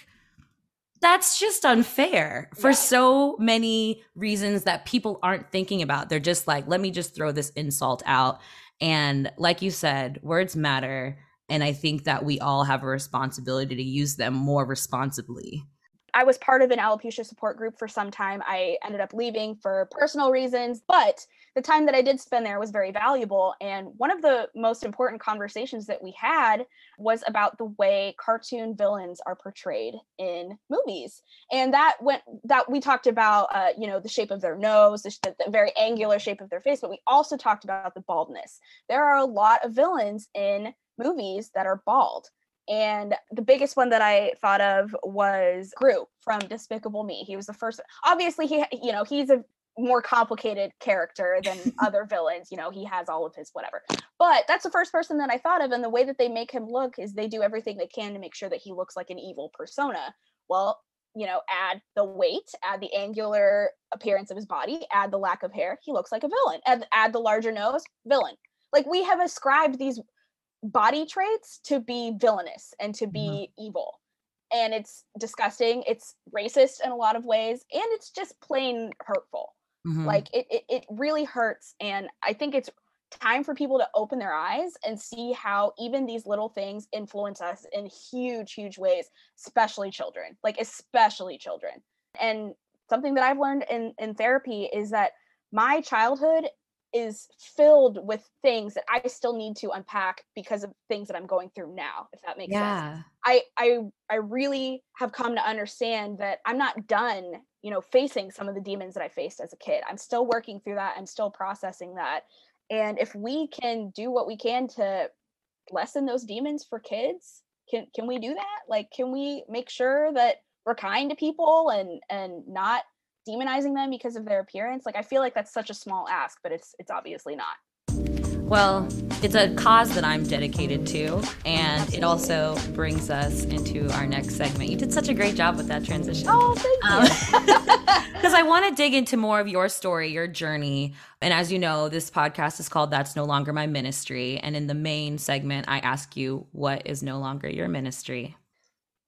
that's just unfair for so many reasons that people aren't thinking about. They're just like, let me just throw this insult out. And like you said, words matter. And I think that we all have a responsibility to use them more responsibly. I was part of an alopecia support group for some time. I ended up leaving for personal reasons, but the time that I did spend there was very valuable. And one of the most important conversations that we had was about the way cartoon villains are portrayed in movies. And that went that we talked about, uh, you know, the shape of their nose, the, the very angular shape of their face, but we also talked about the baldness. There are a lot of villains in movies that are bald. And the biggest one that I thought of was Gru from Despicable Me. He was the first. Obviously, he you know he's a more complicated character than other villains. You know, he has all of his whatever. But that's the first person that I thought of, and the way that they make him look is they do everything they can to make sure that he looks like an evil persona. Well, you know, add the weight, add the angular appearance of his body, add the lack of hair, he looks like a villain. Add, add the larger nose, villain. Like we have ascribed these body traits to be villainous and to be mm-hmm. evil and it's disgusting it's racist in a lot of ways and it's just plain hurtful mm-hmm. like it, it it really hurts and i think it's time for people to open their eyes and see how even these little things influence us in huge huge ways especially children like especially children and something that i've learned in in therapy is that my childhood is filled with things that I still need to unpack because of things that I'm going through now, if that makes yeah. sense. I I I really have come to understand that I'm not done, you know, facing some of the demons that I faced as a kid. I'm still working through that. I'm still processing that. And if we can do what we can to lessen those demons for kids, can can we do that? Like can we make sure that we're kind to people and and not demonizing them because of their appearance like i feel like that's such a small ask but it's it's obviously not. Well it's a cause that i'm dedicated to and it also brings us into our next segment. You did such a great job with that transition. Oh thank you. Because um, i want to dig into more of your story your journey. And as you know this podcast is called that's no longer my ministry. And in the main segment i ask you what is no longer your ministry?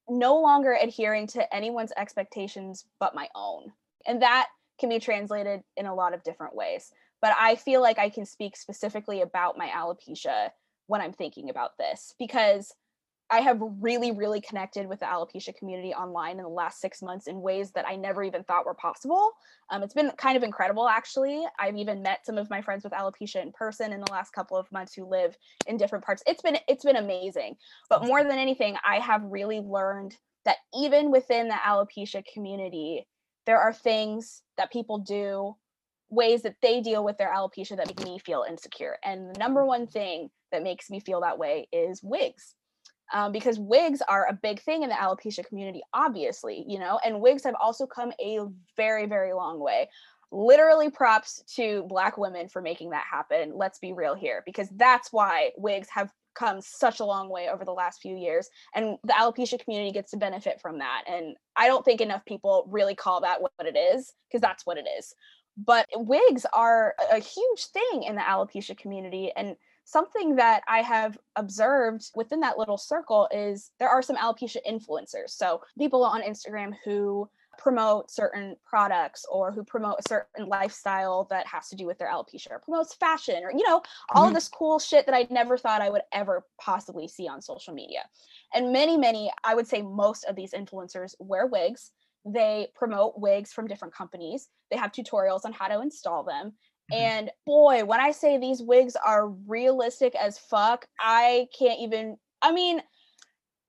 No longer adhering to anyone's expectations but my own and that can be translated in a lot of different ways. But I feel like I can speak specifically about my alopecia when I'm thinking about this because I have really, really connected with the alopecia community online in the last six months in ways that I never even thought were possible. Um, it's been kind of incredible, actually. I've even met some of my friends with alopecia in person in the last couple of months who live in different parts. It's been it's been amazing. But more than anything, I have really learned that even within the alopecia community, there are things that people do ways that they deal with their alopecia that make me feel insecure and the number one thing that makes me feel that way is wigs um, because wigs are a big thing in the alopecia community obviously you know and wigs have also come a very very long way. Literally props to black women for making that happen let's be real here because that's why wigs have come such a long way over the last few years and the alopecia community gets to benefit from that and i don't think enough people really call that what it is because that's what it is but wigs are a huge thing in the alopecia community and something that I have observed within that little circle is there are some alopecia influencers. So people on Instagram who promote certain products or who promote a certain lifestyle that has to do with their alopecia or promotes fashion or you know all mm-hmm. of this cool shit that i never thought i would ever possibly see on social media and many many i would say most of these influencers wear wigs they promote wigs from different companies they have tutorials on how to install them mm-hmm. and boy when i say these wigs are realistic as fuck i can't even i mean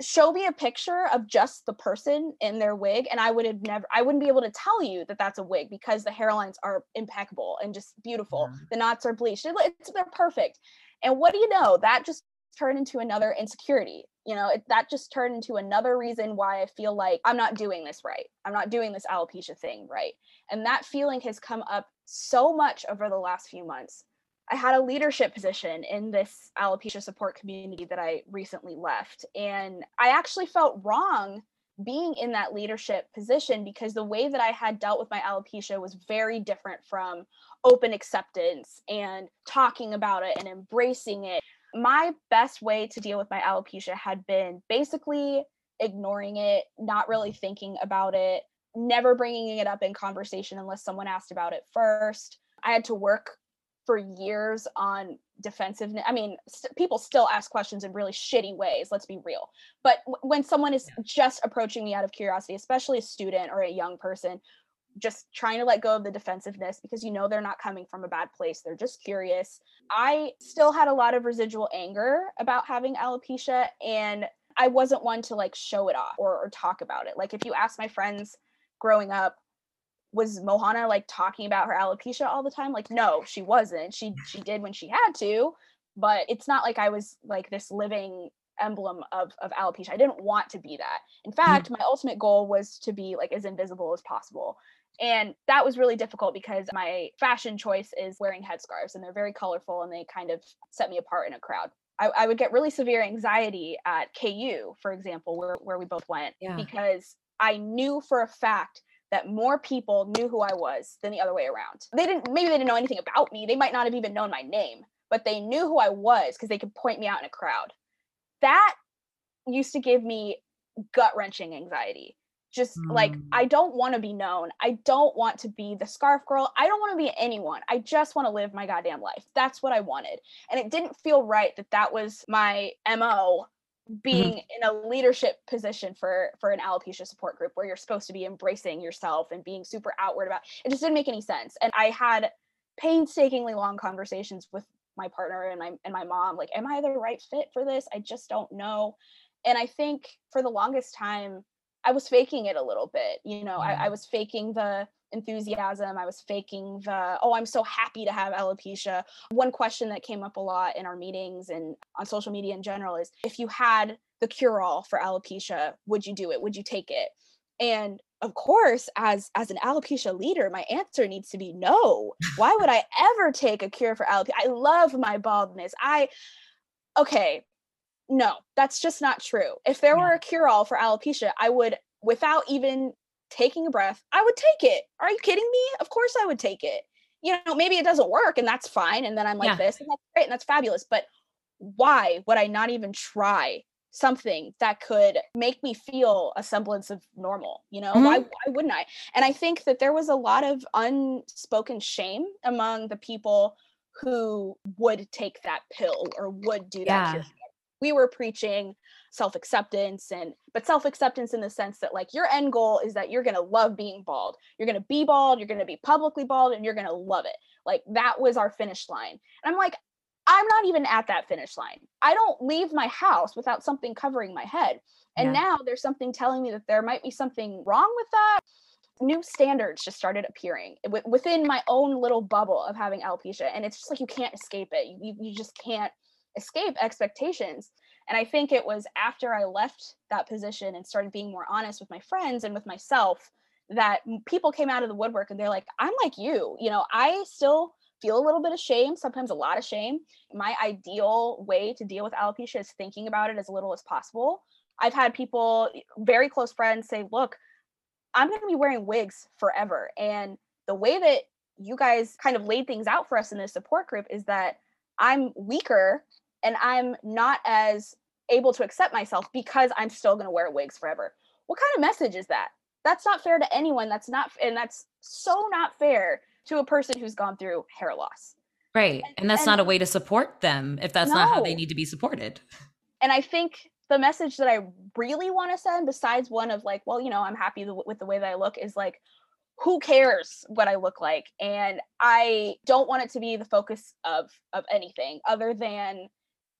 show me a picture of just the person in their wig and i would have never i wouldn't be able to tell you that that's a wig because the hairlines are impeccable and just beautiful. Yeah. the knots are bleached. It's, they're perfect. And what do you know? That just turned into another insecurity. You know it, that just turned into another reason why i feel like i'm not doing this right. I'm not doing this alopecia thing right. And that feeling has come up so much over the last few months I had a leadership position in this alopecia support community that I recently left. And I actually felt wrong being in that leadership position because the way that I had dealt with my alopecia was very different from open acceptance and talking about it and embracing it. My best way to deal with my alopecia had been basically ignoring it, not really mm-hmm. thinking about it, never bringing it up in conversation unless someone asked about it first. I had to work for years on defensiveness. I mean, st- people still ask questions in really shitty ways, let's be real. But w- when someone is just approaching me out of curiosity, especially a student or a young person, just trying to let go of the defensiveness because you know they're not coming from a bad place, they're just curious. I still had a lot of residual anger about having alopecia and I wasn't one to like show it off or, or talk about it. Like if you ask my friends growing up, was Mohana like talking about her alopecia all the time? Like, no, she wasn't. She she did when she had to, but it's not like I was like this living emblem of of alopecia. I didn't want to be that. In mm-hmm. fact, my ultimate goal was to be like as invisible as possible. And that was really difficult because my fashion choice is wearing headscarves and they're very colorful and they kind of set me apart in a crowd. I, I would get really severe anxiety at KU, for example, where, where we both went, yeah. because I knew for a fact that more people knew who I was than the other way around. They didn't maybe they didn't know anything about me. They might not have even known my name, but they knew who I was because they could point me out in a crowd. That used to give me gut-wrenching anxiety. Just mm. like I don't want to be known. I don't want to be the scarf girl. I don't want to be anyone. I just want to live my goddamn life. That's what I wanted. And it didn't feel right that that was my MO. Being mm-hmm. in a leadership position for for an alopecia support group where you're supposed to be embracing yourself and being super outward about it just didn't make any sense. And i had painstakingly long conversations with my partner and my and my mom like am i the right fit for this? I just don't know. And i think for the longest time i was faking it a little bit you know I, I was faking the enthusiasm. I was faking the, oh, I'm so happy to have alopecia. One question that came up a lot in our meetings and on social media in general is if you had the cure all for alopecia, would you do it? Would you take it? And of course, as as an alopecia leader, my answer needs to be no. Why would I ever take a cure for alopecia? I love my baldness. I okay, no, that's just not true. If there were a cure all for alopecia, I would without even taking a breath, I would take it. Are you kidding me? Of course I would take it. You know, maybe it doesn't work and that's fine. And then I'm like yeah. this and that's great and that's fabulous. But why would I not even try something that could make me feel a semblance of normal? You know, mm-hmm. why, why wouldn't I? And I think that there was a lot of unspoken shame among the people who would take that pill or would do that. Yeah. We were preaching self-acceptance and but self-acceptance in the sense that like your end goal is that you're going to love being bald. You're going to be bald you're going to be publicly bald and you're going to love it. Like that was our finish line. And i'm like i'm not even at that finish line. I don't leave my house without something covering my head. And yeah. now there's something telling me that there might be something wrong with that. New standards just started appearing within my own little bubble of having alopecia. And it's just like you can't escape it. You, you just can't escape expectations and I think it was after I left that position and started being more honest with my friends and with myself that people came out of the woodwork and they're like, I'm like you. You know, I still feel a little bit of shame, sometimes a lot of shame. My ideal way to deal with alopecia is thinking about it as little as possible. I've had people, very close friends, say, Look, I'm going to be wearing wigs forever. And the way that you guys kind of laid things out for us in this support group is that I'm weaker and I'm not as able to accept myself because I'm still going to wear wigs forever. What kind of message is that? That's not fair to anyone. That's not, and that's so not fair to a person who's gone through hair loss. Right. And, and that's and, not a way to support them if that's no. not how they need to be supported. And I think the message that I really want to send, besides one of like, well, you know, I'm happy with the way that I look, is like, who cares what I look like? And I don't want it to be the focus of of anything other than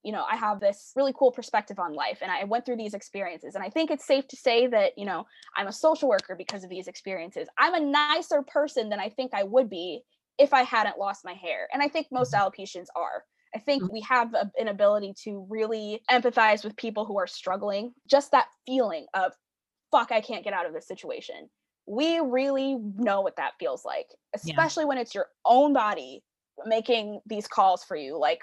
you know i have this really cool perspective on life and i went through these experiences and i think it's safe to say that you know i'm a social worker because of these experiences i'm a nicer person than i think i would be if i hadn't lost my hair and i think most mm-hmm. alopecians are i think mm-hmm. we have a, an ability to really empathize with people who are struggling just that feeling of fuck i can't get out of this situation we really know what that feels like, especially yeah. when it's your own body making these calls for you. Like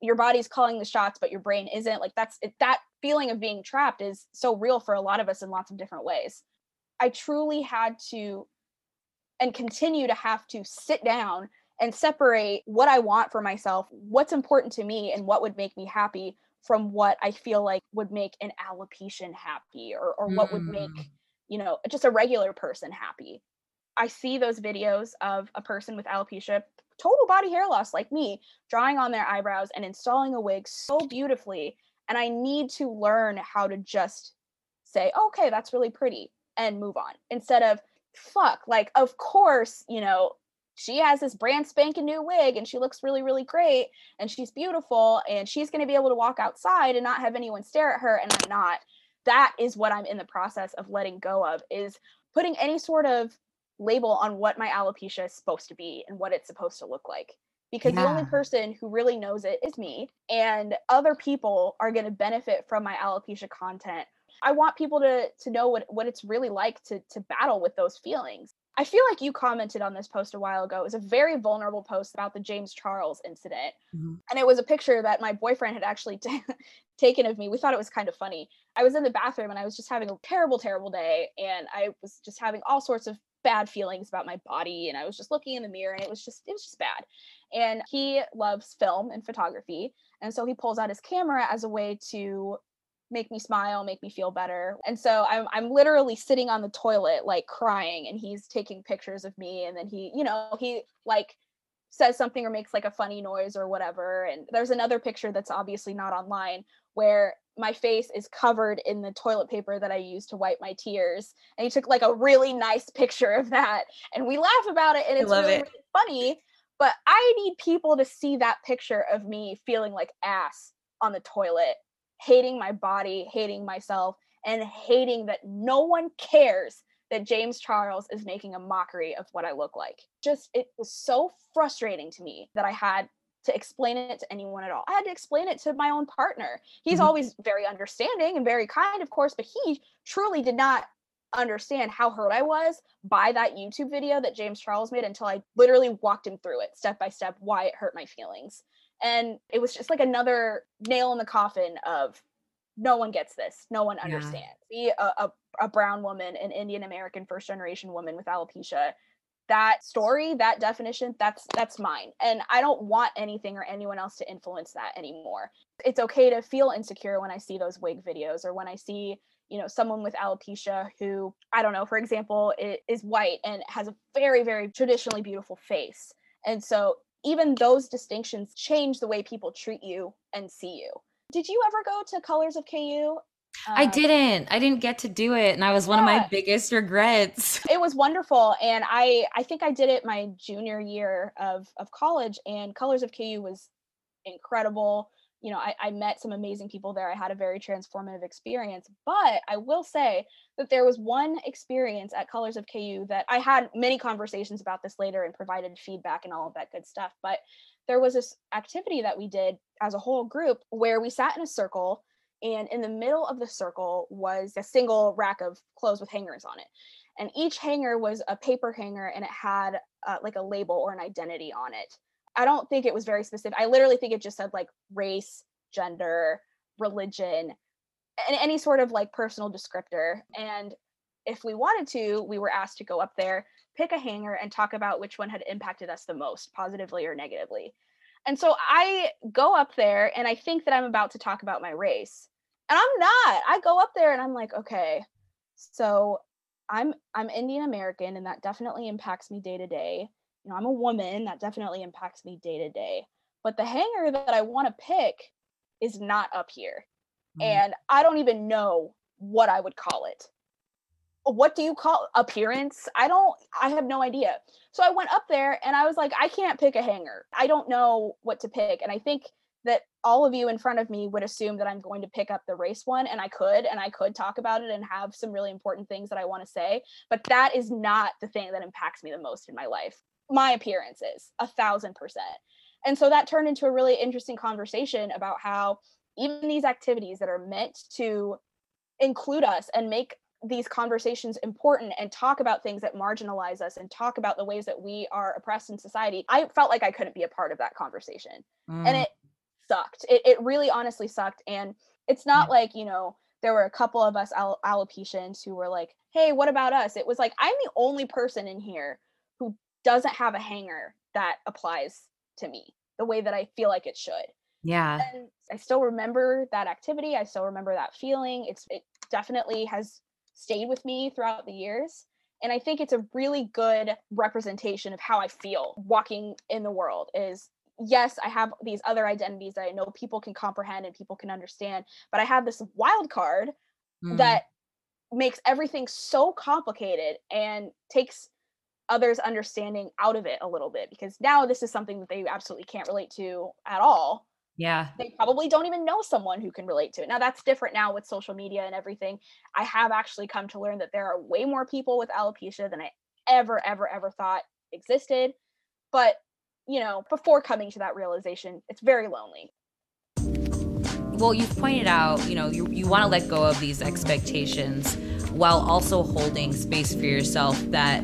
your body's calling the shots, but your brain isn't. Like that's it, that feeling of being trapped is so real for a lot of us in lots of different ways. I truly had to and continue to have to sit down and separate what I want for myself, what's important to me, and what would make me happy from what I feel like would make an alopecian happy or, or what would make mm you know, just a regular person happy. I see those videos of a person with alopecia, total body hair loss like me, drawing on their eyebrows and installing a wig so beautifully. And I need to learn how to just say, okay, that's really pretty and move on instead of, fuck, like, of course, you know, she has this brand spanking new wig and she looks really, really great and she's beautiful and she's going to be able to walk outside and not have anyone stare at her and I'm not that is what I'm in the process of letting go of is putting any sort of label on what my alopecia is supposed to be and what it's supposed to look like because yeah. the only person who really knows it is me and other people are going to benefit from my alopecia content i want people to to know what what it's really like to to battle with those feelings I feel like you commented on this post a while ago. It was a very vulnerable post about the James Charles incident. Mm-hmm. And it was a picture that my boyfriend had actually t- taken of me. We thought it was kind of funny. I was in the bathroom and I was just having a terrible, terrible day. And I was just having all sorts of bad feelings about my body. And I was just looking in the mirror and it was just, it was just bad. And he loves film and photography. And so he pulls out his camera as a way to make me smile, make me feel better. And so I'm I'm literally sitting on the toilet like crying and he's taking pictures of me and then he, you know, he like says something or makes like a funny noise or whatever. And there's another picture that's obviously not online where my face is covered in the toilet paper that I use to wipe my tears. And he took like a really nice picture of that. And we laugh about it and it's really, it. really funny. But I need people to see that picture of me feeling like ass on the toilet hating my body, hating myself, and hating that no one cares that James Charles is making a mockery of what I look like. Just, it was so frustrating to me that I had to explain it to anyone at all. I had to explain it to my own partner. He's mm-hmm. always very understanding and very kind, of course, but he truly did not understand how hurt I was by that YouTube video that James Charles made until I literally walked him through it step by step why it hurt my feelings and it was just like another nail in the coffin of no one gets this no one understands yeah. be a, a, a brown woman an indian american first generation woman with alopecia that story that definition that's that's mine and i don't want anything or anyone else to influence that anymore it's okay to feel insecure when i see those wig videos or when i see you know someone with alopecia who i don't know for example is white and has a very very traditionally beautiful face and so even those distinctions change the way people treat you and see you. Did you ever go to Colors of KU? Um, I didn't. I didn't get to do it, and I was one of my biggest regrets. It was wonderful, and I I think I did it my junior year of of college, and Colors of KU was incredible you know, I, I, met some amazing people there. I had a very transformative experience. But I will say that there was one experience at Colors of KU that I had many conversations about this later and provided feedback and all of that good stuff. But there was this activity that we did as a whole group where we sat in a circle, and in the middle of the circle was a single rack of clothes with hangers on it. And each hanger was a paper hanger and it had uh, like a label or an identity on it. I don't think it was very specific. I literally think it just said like race, gender, religion, and any sort of like personal descriptor. And if we wanted to, we were asked to go up there, pick a hanger, and talk about which one had impacted us the most, positively or negatively. And so I go up there and I think that I'm about to talk about my race. And I'm not. I go up there and I'm like, okay, so I'm I'm Indian American and that definitely impacts me day to day. You know, I'm a woman, that definitely impacts me day to day. But the hanger that I want to pick is not up here. Mm. And I don't even know what I would call it. What do you call appearance? I don't I have no idea. So I went up there and I was like I can't pick a hanger. I don't know what to pick and I think that all of you in front of me would assume that I'm going to pick up the race one and I could and I could talk about it and have some really important things that I want to say, but that is not the thing that impacts me the most in my life. My appearance is a thousand percent. And so that turned into a really interesting conversation about how even these activities that are meant to include us and make these conversations important and talk about things that marginalize us and talk about the ways that we are oppressed in society i felt like i couldn't be a part of that conversation. Mm. and it sucked. It, it really honestly sucked. And it's not like you know there were a couple of us al- alopecians who were like hey what about us? It was like i'm the only person in here who doesn't have a hanger that applies to me the way that i feel like it should. Yeah. And i still remember that activity. I still remember that feeling. It's it definitely has stayed with me throughout the years and i think it's a really good representation of how i feel walking in the world is yes i have these other identities that i know people can comprehend and people can understand but i have this wild card mm. that makes everything so complicated and takes others understanding out of it a little bit because now this is something that they absolutely can't relate to at all yeah. They probably don't even know someone who can relate to it. Now that's different now with social media and everything. I have actually come to learn that there are way more people with alopecia than I ever, ever, ever thought existed. But, you know, before coming to that realization, it's very lonely. Well, you've pointed out, you know, you, you want to let go of these expectations while also holding space for yourself that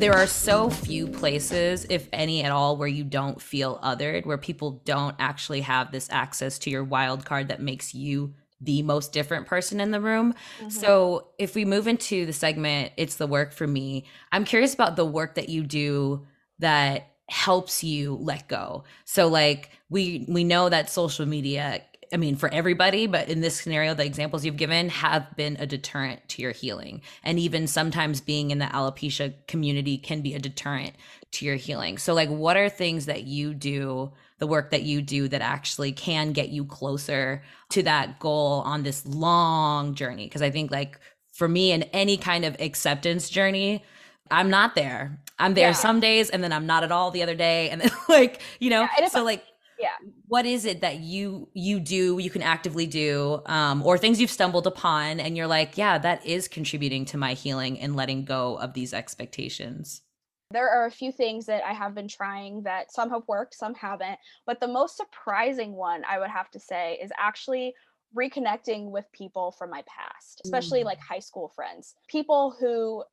there are so few places, if any at all, where you don't feel othered, where people don't actually have this access to your wild card that makes you the most different person in the room. Mm-hmm. So, if we move into the segment, it's the work for me. I'm curious about the work that you do that helps you let go. So like we we know that social media I mean, for everybody, but in this scenario, the examples you've given have been a deterrent to your healing. And even sometimes being in the alopecia community can be a deterrent to your healing. So, like, what are things that you do, the work that you do that actually can get you closer to that goal on this long journey? Because I think, like, for me, in any kind of acceptance journey, I'm not there. I'm there yeah. some days and then I'm not at all the other day. And then like, you know, yeah, so like yeah what is it that you you do you can actively do um, or things you've stumbled upon and you're like yeah that is contributing to my healing and letting go of these expectations there are a few things that I have been trying that some have worked, some haven't. But the most surprising one, I would have to say, is actually reconnecting with people from my past, especially mm. like high school friends, people who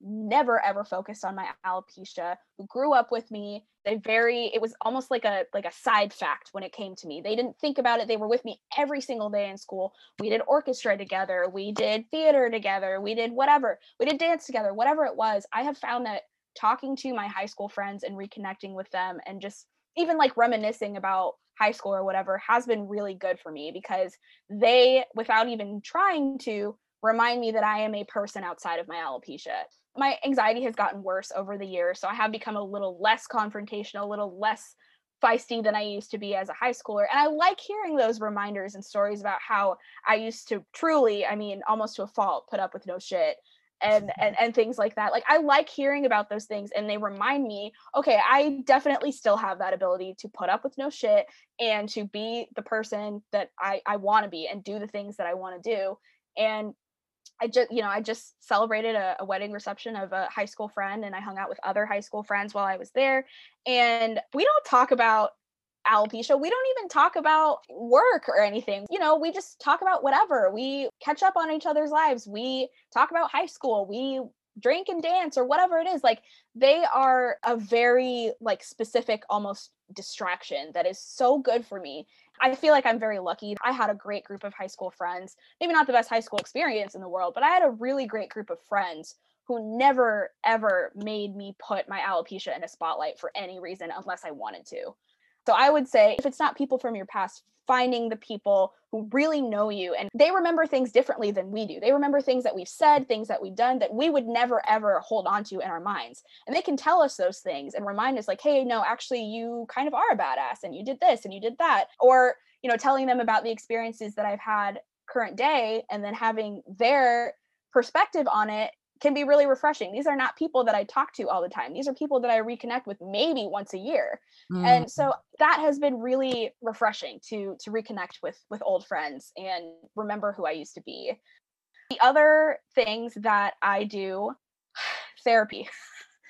never ever focused on my alopecia who grew up with me very it was almost like a like a side fact when it came to me. They didn't think about it. They were with me every single day in school. We did orchestra together. We did theater together. We did whatever. We did dance together whatever it was. I have found that talking to my high school friends and reconnecting with them and just even like reminiscing about high school or whatever has been really good for me because they without even trying to remind me that I am a person outside of my alopecia my anxiety has gotten worse over the years. So I have become a little less confrontational, a little less feisty than I used to be as a high schooler. And I like hearing those reminders and stories about how I used to truly, I mean, almost to a fault, put up with no shit and and and things like that. Like I like hearing about those things and they remind me, okay, I definitely still have that ability to put up with no shit and to be the person that I I want to be and do the things that I want to do. And I just, you know, I just celebrated a, a, wedding reception of a high school friend and I hung out with other high school friends while I was there. And we don't talk about alopecia. We don't even talk about work or anything. You know, we just talk about whatever. We catch up on each other's lives. We talk about high school. We drink and dance or whatever it is like they are a very like specific almost distraction that is so good for me. I feel like i'm very lucky. I had a great group of high school friends maybe not the best high school experience in the world but i had a really great group of friends who never ever made me put my alopecia in a spotlight for any reason unless i wanted to. So I would say if it's not people from your past, finding the people who really know you and they remember things differently than we do. They remember things that we've said, things that we've done that we would never ever hold on to in our minds. And they can tell us those things and remind us like, "Hey, no, actually you kind of are a badass and you did this and you did that." Or, you know, telling them about the experiences that I've had current day and then having their perspective on it can be really refreshing. These are not people that I talk to all the time. These are people that I reconnect with maybe once a year. Mm. And so that has been really refreshing to to reconnect with with old friends and remember who I used to be. The other things that I do therapy.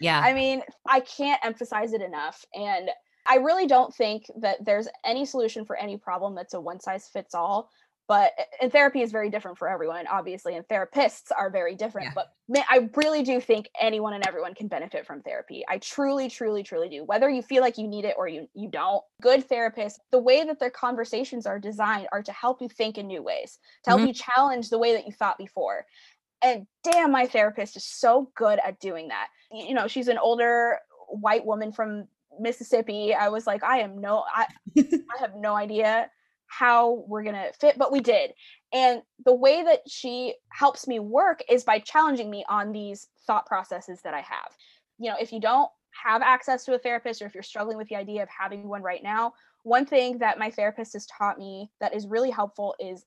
Yeah. I mean, I can't emphasize it enough and I really don't think that there's any solution for any problem that's a one size fits all but and therapy is very different for everyone obviously and therapists are very different yeah. but man, i really do think anyone and everyone can benefit from therapy. I truly truly truly do. Whether you feel like you need it or you you don't good therapists the way that their conversations are designed are to help you think in new ways to help mm-hmm. you challenge the way that you thought before. And damn my therapist is so good at doing that. You know she's an older white woman from mississippi. I was like i am no i i have no idea how we're going to fit, but we did. And the way that she helps me work is by challenging me on these thought processes that I have. You know, if you don't have access to a therapist or if you're struggling with the idea of having one right now, one thing that my therapist has taught me that is really helpful is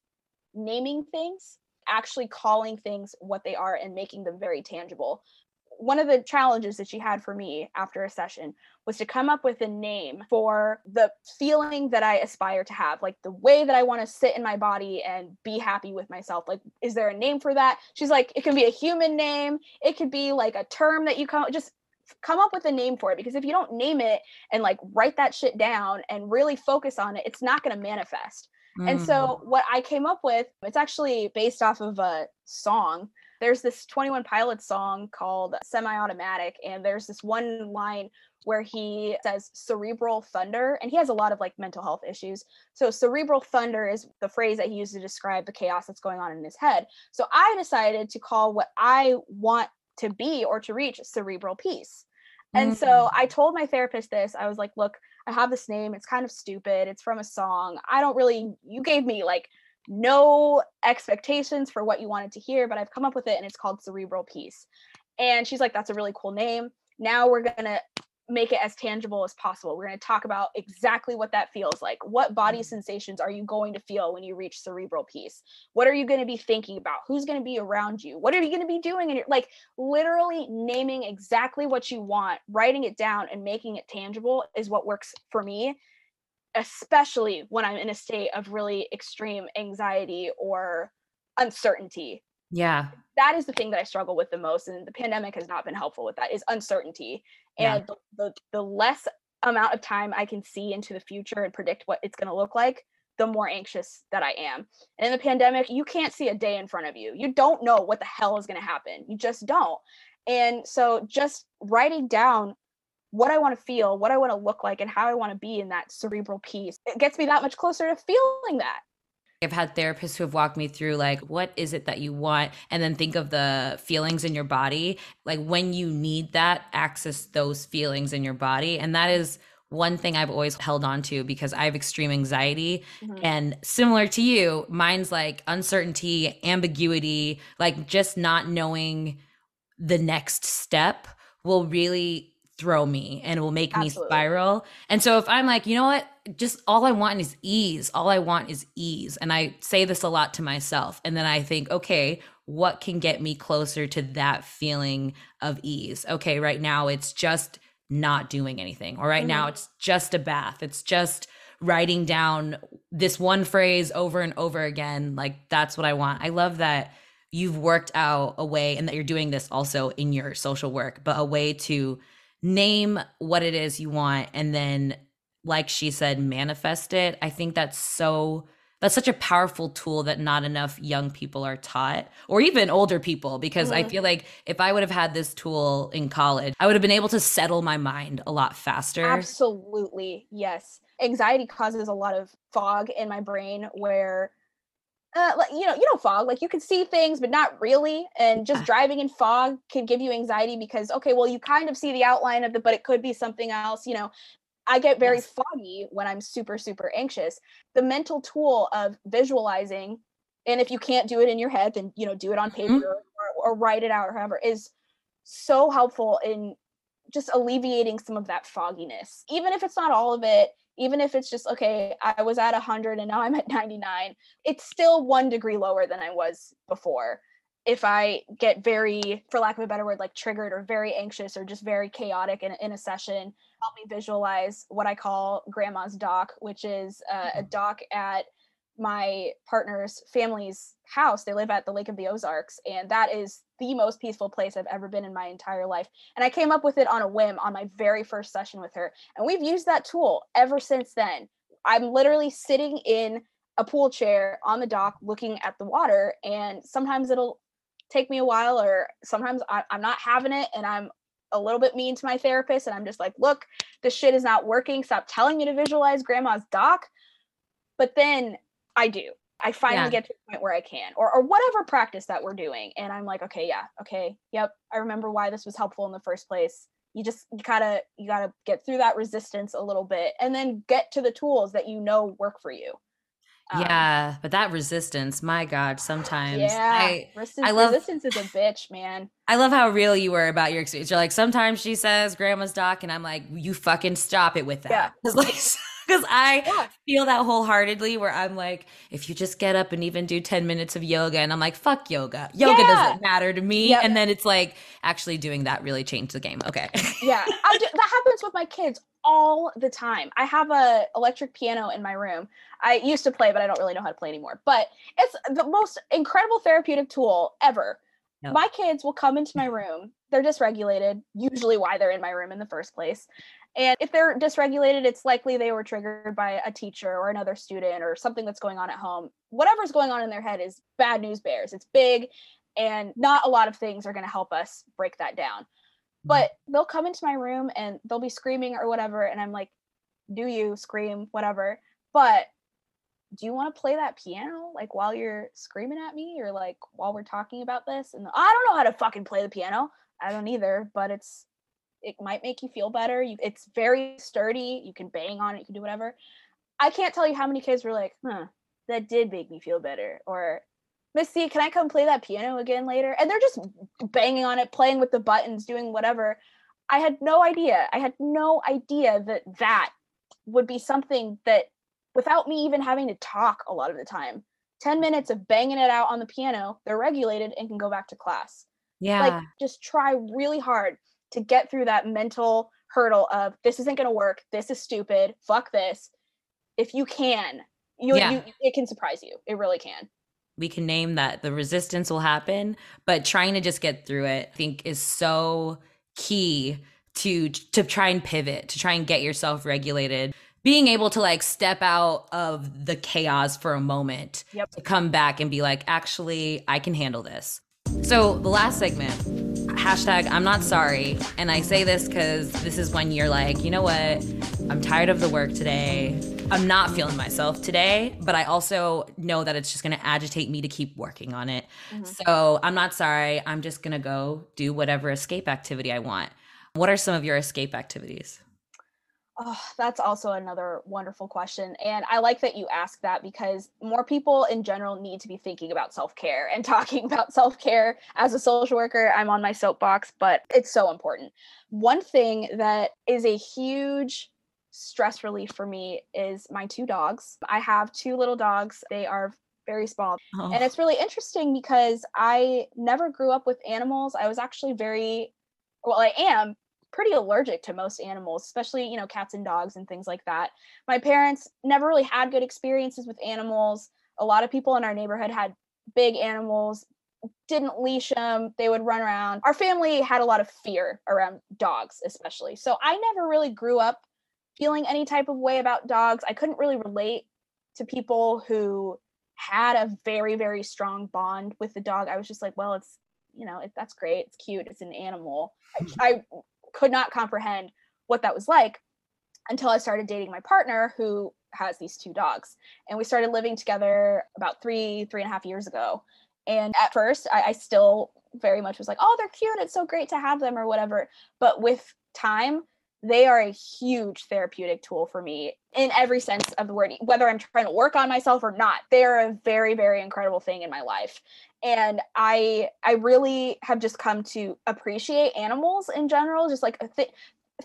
naming things, actually calling things what they are and making them very tangible one of the challenges that she had for me after a session was to come up with a name for the feeling that I aspire to have, like the way that I want to sit in my body and be happy with myself. Like, is there a name for that? She's like, it can be a human name, it could be like a term that you come just come up with a name for it because if you don't name it and like write that shit down and really focus on it, it's not going to manifest. Mm. And so mm. what I came up with, it's actually based off of a song there's this 21 Pilots song called Semi Automatic, and there's this one line where he says cerebral thunder, and he has a lot of like mental health issues. So, cerebral thunder is the phrase that he used to describe the chaos that's going on in his head. So, I decided to call what I want to be or to reach cerebral peace. And mm-hmm. so mm. I told my therapist this. I was like, look, I have this name. It's kind of stupid. It's from a song. I don't really, you gave me like no expectations for what you wanted to hear, but I've come up with it and it's called Cerebral Peace. And she's like, that's a really cool name. Now we're going to make it as tangible as possible. We're going to talk about exactly what that feels like. What body mm. sensations are you going to feel when you reach cerebral peace? What are you going to be thinking about? Who's going to be around you? What are you going to be doing? And you're like literally naming exactly what you want, writing it down and making it tangible is what works for me especially when I'm in a state of really extreme anxiety or uncertainty. Yeah. That is the thing that I struggle with the most. And the pandemic has not been helpful with that is uncertainty. And yeah. the, the, the less amount of time I can see into the future and predict what it's going to look like, the more anxious that I am. And in the pandemic, you can't see a day in front of you. You don't know what the hell is going to happen. You just don't. And so just writing down what I want to feel, what I want to look like, and how I want to be in that cerebral peace. It gets me that much closer to feeling that. I've had therapists who have walked me through like what is it that you want and then think of the feelings in your body like when you need that access those feelings in your body and that is one thing I've always held on to because I have extreme anxiety mm-hmm. and similar to you mine's like uncertainty ambiguity like just not knowing the next step will really throw me and it will make Absolutely. me spiral. And so if I'm like, you know what, just all I want is ease. All I want is ease. And I say this a lot to myself. And then I think, okay, what can get me closer to that feeling of ease? Okay, right now it's just not doing anything. Or right mm-hmm. now it's just a bath. It's just writing down this one phrase over and over again. Like that's what I want. I love that you've worked out a way and that you're doing this also in your social work, but a way to name what it is you want and then like she said manifest it. I think that's so that's such a powerful tool that not enough young people are taught or even older people because mm-hmm. i feel like if i would have had this tool in college i would have been able to settle my mind a lot faster. Absolutely yes. Anxiety causes a lot of fog in my brain where uh, like you know, you know, fog. Like you can see things, but not really. And just driving in fog can give you anxiety because okay, well, you kind of see the outline of the, but it could be something else. You know, I get very Yes. foggy when I'm super, super anxious. The mental tool of visualizing, and if you can't do it in your head, then you know, do it on paper Mhm. or, or write it out or however, is so helpful in just alleviating some of that fogginess. Even if it's not all of it, even if it's just okay, I was at 100 and now I'm at 99, it's still one degree lower than I was before. If I get very, for lack of a better word, like triggered or very anxious or just very chaotic in, in a session, help me visualize what I call grandma's dock which is uh, a dock at my partner's family's house. They live at the Lake of the Ozarks, and that is the most peaceful place I've ever been in my entire life. And I came up with it on a whim on my very first session with her. And we've used that tool ever since then. I'm literally sitting in a pool chair on the dock looking at the water, and sometimes it'll take me a while, or sometimes I, I'm not having it and I'm a little bit mean to my therapist. And I'm just like, look, this shit is not working. Stop telling me to visualize grandma's dock. But then I do. I finally Yeah. get to a point where I can, or or whatever practice that we're doing, and I'm like, okay, yeah, okay, yep, I remember why this was helpful in the first place. You just you gotta you gotta get through that resistance a little bit, and then get to the tools that you know work for you. Um, Yeah, but that resistance, my God, sometimes yeah. I resistance, I love- resistance is a bitch, man. I love how real you were about your experience. You're like, sometimes she says grandma's doc, and I'm like, you fucking stop it with Yeah. that. Because like, because I Yeah. feel that wholeheartedly. Where I'm like, if you just get up and even do 10 minutes of yoga, and I'm like, fuck yoga. Yoga Yeah. doesn't matter to me. Yep. And then it's like, actually doing that really changed the game. Okay. yeah do, that happens with my kids all the time i have a electric piano in my room i used to play but i don't really know how to play anymore but it's the most incredible therapeutic tool ever my kids will come into my room they're dysregulated usually why they're in my room in the first place and if they're dysregulated it's likely they were triggered by a teacher or another student or something that's going on at home. Whatever's going on in their head is bad news bears. It's big and not a lot of things are going to help us break that down. Mm-hmm. But they'll come into my room and they'll be screaming or whatever and i'm like do you scream whatever. But do you want to play that piano like while you're screaming at me or like while we're talking about this? And i don't know how to fucking play the piano. I don't either but it's it might make you feel better you, it's very sturdy you can bang on it you can do whatever i can't tell you how many kids were like huh that did make me feel better or Missy, can I come play that piano again later? And they're just banging on it, playing with the buttons, doing whatever. I had no idea. I had no idea that that would be something that, without me even having to talk a lot of the time, 10 minutes of banging it out on the piano, they're regulated and can go back to class. Yeah. Like, just try really hard to get through that mental hurdle of this isn't going to work. This is stupid. Fuck this. If you can, you, Yeah. you it can surprise you. It really can. we can name that the resistance will happen but trying to just get through it i think is so key to to try and pivot to try and get yourself regulated being able to like step out of the chaos for a moment Yep. to come back and be like actually i can handle this so the last segment hashtag i'm not sorry. And i say this because this is when you're like you know what? I'm tired of the work today. I'm not feeling myself today but i also know that it's just going to agitate me to keep working on it. Mhm. so i'm not sorry. I'm just going to go do whatever escape activity i want. What are some of your escape activities Oh, that's also another wonderful question. And I like that you ask that because more people in general need to be thinking about self care and talking about self care. As a social worker, I'm on my soapbox, but it's so important. One thing that is a huge stress relief for me is my two dogs. I have two little dogs, they are very small. oh, And it's really interesting because I never grew up with animals. I was actually very, well, I am pretty allergic to most animals, especially, you know, cats and dogs and things like that. My parents never really had good experiences with animals. A lot of people in our neighborhood had big animals, didn't leash them, they would run around. Our family had a lot of fear around dogs, especially. So I never really grew up feeling any type of way about dogs. I couldn't really relate to people who had a very very strong bond with the dog i was just like well it's you know it, that's great it's cute it's an animal I, I could not comprehend what that was like until i started dating my partner who has these two dogs. And we started living together about three three and a half years ago. And at first I, I still very much was like oh they're cute. It's so great to have them or whatever. But with time they are a huge therapeutic tool for me in every sense of the word whether i'm trying to work on myself or not. They're a very very incredible thing in my life. And i i really have just come to appreciate animals in general just like th-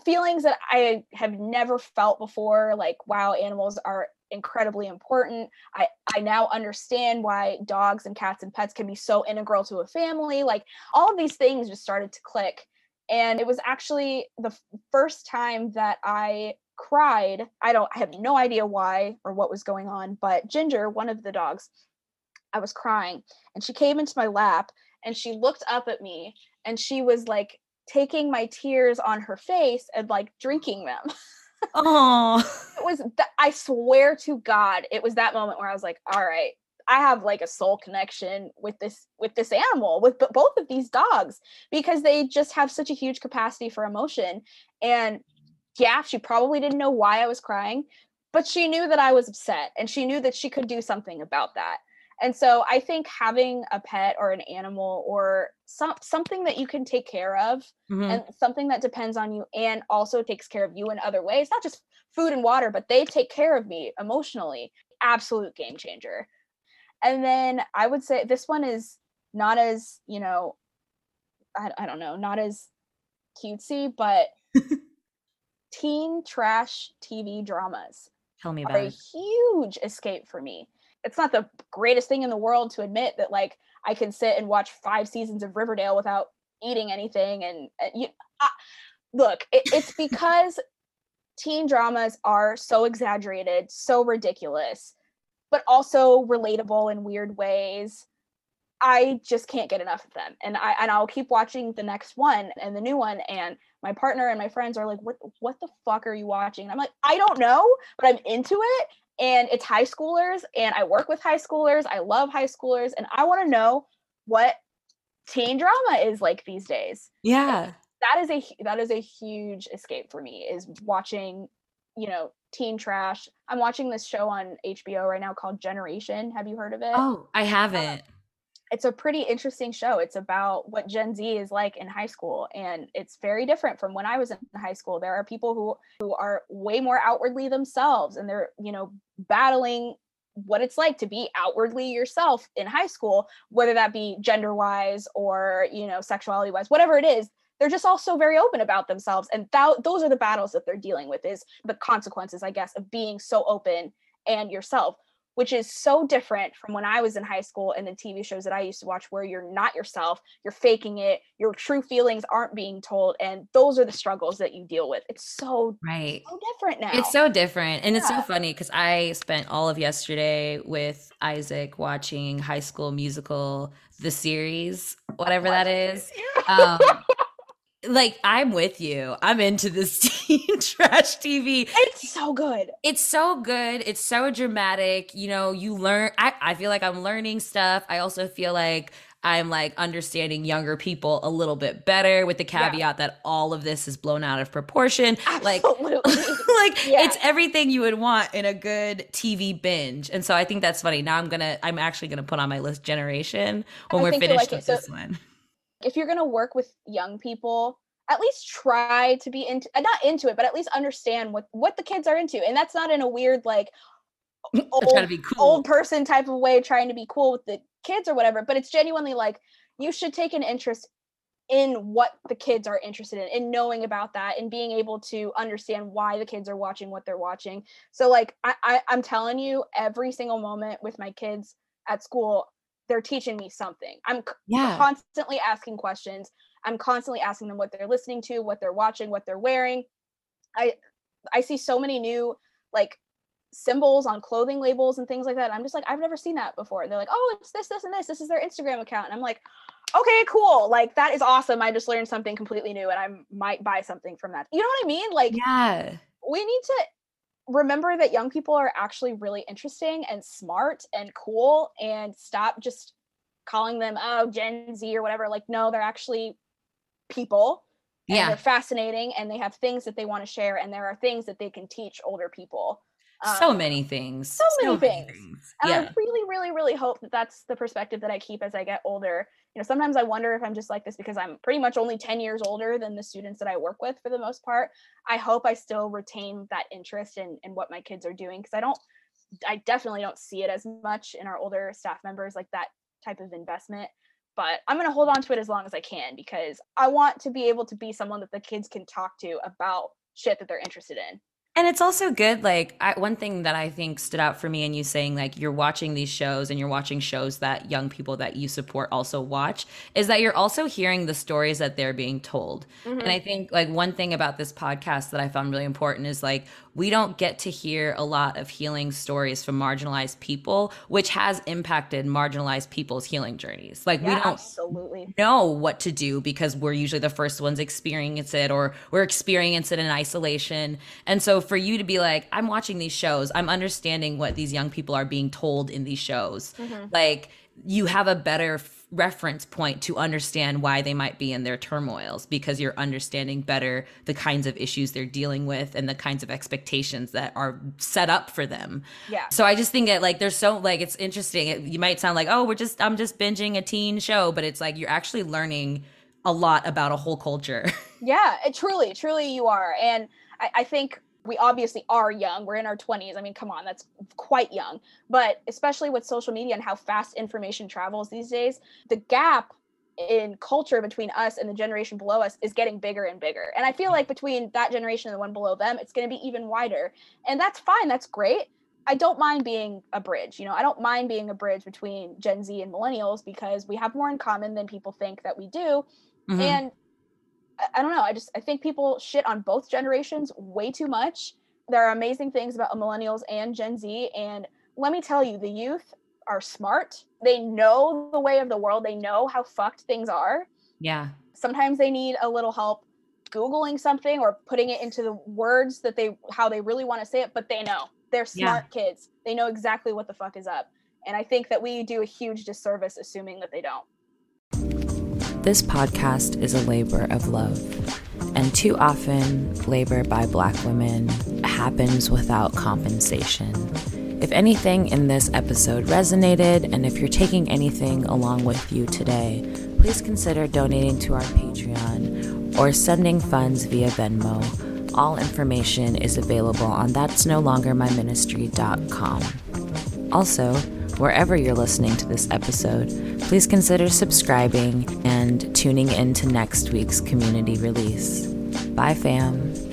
feelings that i have never felt before like wow animals are incredibly important. I i now understand why dogs and cats and pets can be so integral to a family. Like all of these things just started to click and it was actually the first time that i cried. I don't i have no idea why or what was going on but ginger one of the dogs i was crying and she came into my lap and she looked up at me and she was like taking my tears on her face and like drinking them. Oh it was th- i swear to god it was that moment where i was like all right I have like a soul connection with this with this animal with both of these dogs because they just have such a huge capacity for emotion and yeah she probably didn't know why I was crying but she knew that I was upset and she knew that she could do something about that and so I think having a pet or an animal or some something that you can take care of mm-hmm. and something that depends on you and also takes care of you in other ways not just food and water but they take care of me emotionally absolute game changer and then I would say this one is not as, you know, I, I don't know, not as cutesy, but teen trash TV dramas. Tell me about a huge escape for me. It's not the greatest thing in the world to admit that like I can sit and watch five seasons of Riverdale without eating anything and, and you uh, look, it, it's because teen dramas are so exaggerated, so ridiculous but also relatable in weird ways. I just can't get enough of them. And I and I'll keep watching the next one and the new one and my partner and my friends are like what what the fuck are you watching? And I'm like I don't know, but I'm into it and it's high schoolers and I work with high schoolers. I love high schoolers and I want to know what teen drama is like these days. Yeah. And that is a that is a huge escape for me is watching, you know, teen trash. I'm watching this show on HBO right now called Generation. Have you heard of it? Oh, I um, haven't. it's a pretty interesting show. It's about what Gen Z is like in high school and it's very different from when I was in high school. There are people who who are way more outwardly themselves and they're, you know, battling what it's like to be outwardly yourself in high school, whether that be gender wise or, you know, sexuality wise, whatever it is they're just also very open about themselves and th- those are the battles that they're dealing with is the consequences i guess of being so open and yourself which is so different from when I was in high school and the TV shows that I used to watch where you're not yourself, you're faking it, your true feelings aren't being told and those are the struggles that you deal with. It's so right. so different now. It's so different and yeah. it's so funny cuz I spent all of yesterday with Isaac watching High School Musical the series, whatever that is. Um, like I'm with you. I'm into this teen trash TV. It's so good. It's so good. It's so dramatic. You know, you learn I, I feel like I'm learning stuff. I also feel like I'm like understanding younger people a little bit better with the caveat yeah. that all of this is blown out of proportion. Absolutely. Like like yeah. it's everything you would want in a good TV binge. And so I think that's funny. Now I'm going to I'm actually going to put on my list generation when I we're finished like with this one if you're going to work with young people at least try to be into uh, not into it but at least understand what what the kids are into and that's not in a weird like old, cool. old person type of way trying to be cool with the kids or whatever but it's genuinely like you should take an interest in what the kids are interested in in knowing about that and being able to understand why the kids are watching what they're watching so like I, I i'm telling you every single moment with my kids at school they're teaching me something. I'm yeah. constantly asking questions. I'm constantly asking them what they're listening to, what they're watching, what they're wearing. I I see so many new like symbols on clothing labels and things like that. I'm just like, I've never seen that before. And they're like, oh, it's this, this, and this. This is their Instagram account. And I'm like, okay, cool. Like that is awesome. I just learned something completely new and I might buy something from that. You know what I mean? Like, yeah, we need to remember that young people are actually really interesting and smart and cool and stop just calling them oh gen z or whatever like no they're actually people and yeah. they're fascinating and they have things that they want to share and there are things that they can teach older people um, so many things so many, so things. things. and yeah. i really really really hope that that's the perspective that i keep as i get older you know, sometimes I wonder if I'm just like this because I'm pretty much only 10 years older than the students that I work with for the most part. I hope I still retain that interest in, in what my kids are doing because I don't, I definitely don't see it as much in our older staff members, like that type of investment. But I'm going to hold on to it as long as I can because I want to be able to be someone that the kids can talk to about shit that they're interested in. And it's also good, like, I, one thing that I think stood out for me and you saying, like, you're watching these shows and you're watching shows that young people that you support also watch, is that you're also hearing the stories that they're being told. Mm-hmm. And I think, like, one thing about this podcast that I found really important is, like, we don't get to hear a lot of healing stories from marginalized people, which has impacted marginalized people's healing journeys. Like yeah, we don't absolutely know what to do because we're usually the first ones experiencing it or we're experiencing it in isolation. And so for you to be like, I'm watching these shows, I'm understanding what these young people are being told in these shows. Mm-hmm. Like you have a better reference point to understand why they might be in their turmoils because you're understanding better the kinds of issues they're dealing with and the kinds of expectations that are set up for them. Yeah. So I just think that like there's so like it's interesting. It, you might sound like, "Oh, we're just I'm just binging a teen show," but it's like you're actually learning a lot about a whole culture. yeah, it truly, truly you are. And I, I think we obviously are young. We're in our 20s. I mean, come on, that's quite young. But especially with social media and how fast information travels these days, the gap in culture between us and the generation below us is getting bigger and bigger. And I feel like between that generation and the one below them, it's going to be even wider. And that's fine. That's great. I don't mind being a bridge. You know, I don't mind being a bridge between Gen Z and millennials because we have more in common than people think that we do. Mm-hmm. And I don't know. I just I think people shit on both generations way too much. There are amazing things about millennials and Gen Z, and let me tell you, the youth are smart. They know the way of the world. They know how fucked things are. Yeah. Sometimes they need a little help googling something or putting it into the words that they how they really want to say it, but they know. They're smart yeah. kids. They know exactly what the fuck is up. And I think that we do a huge disservice assuming that they don't. This podcast is a labor of love, and too often, labor by Black women happens without compensation. If anything in this episode resonated, and if you're taking anything along with you today, please consider donating to our Patreon or sending funds via Venmo. All information is available on that's no longer my ministry.com. Also, wherever you're listening to this episode, please consider subscribing and tuning in to next week's community release. Bye, fam.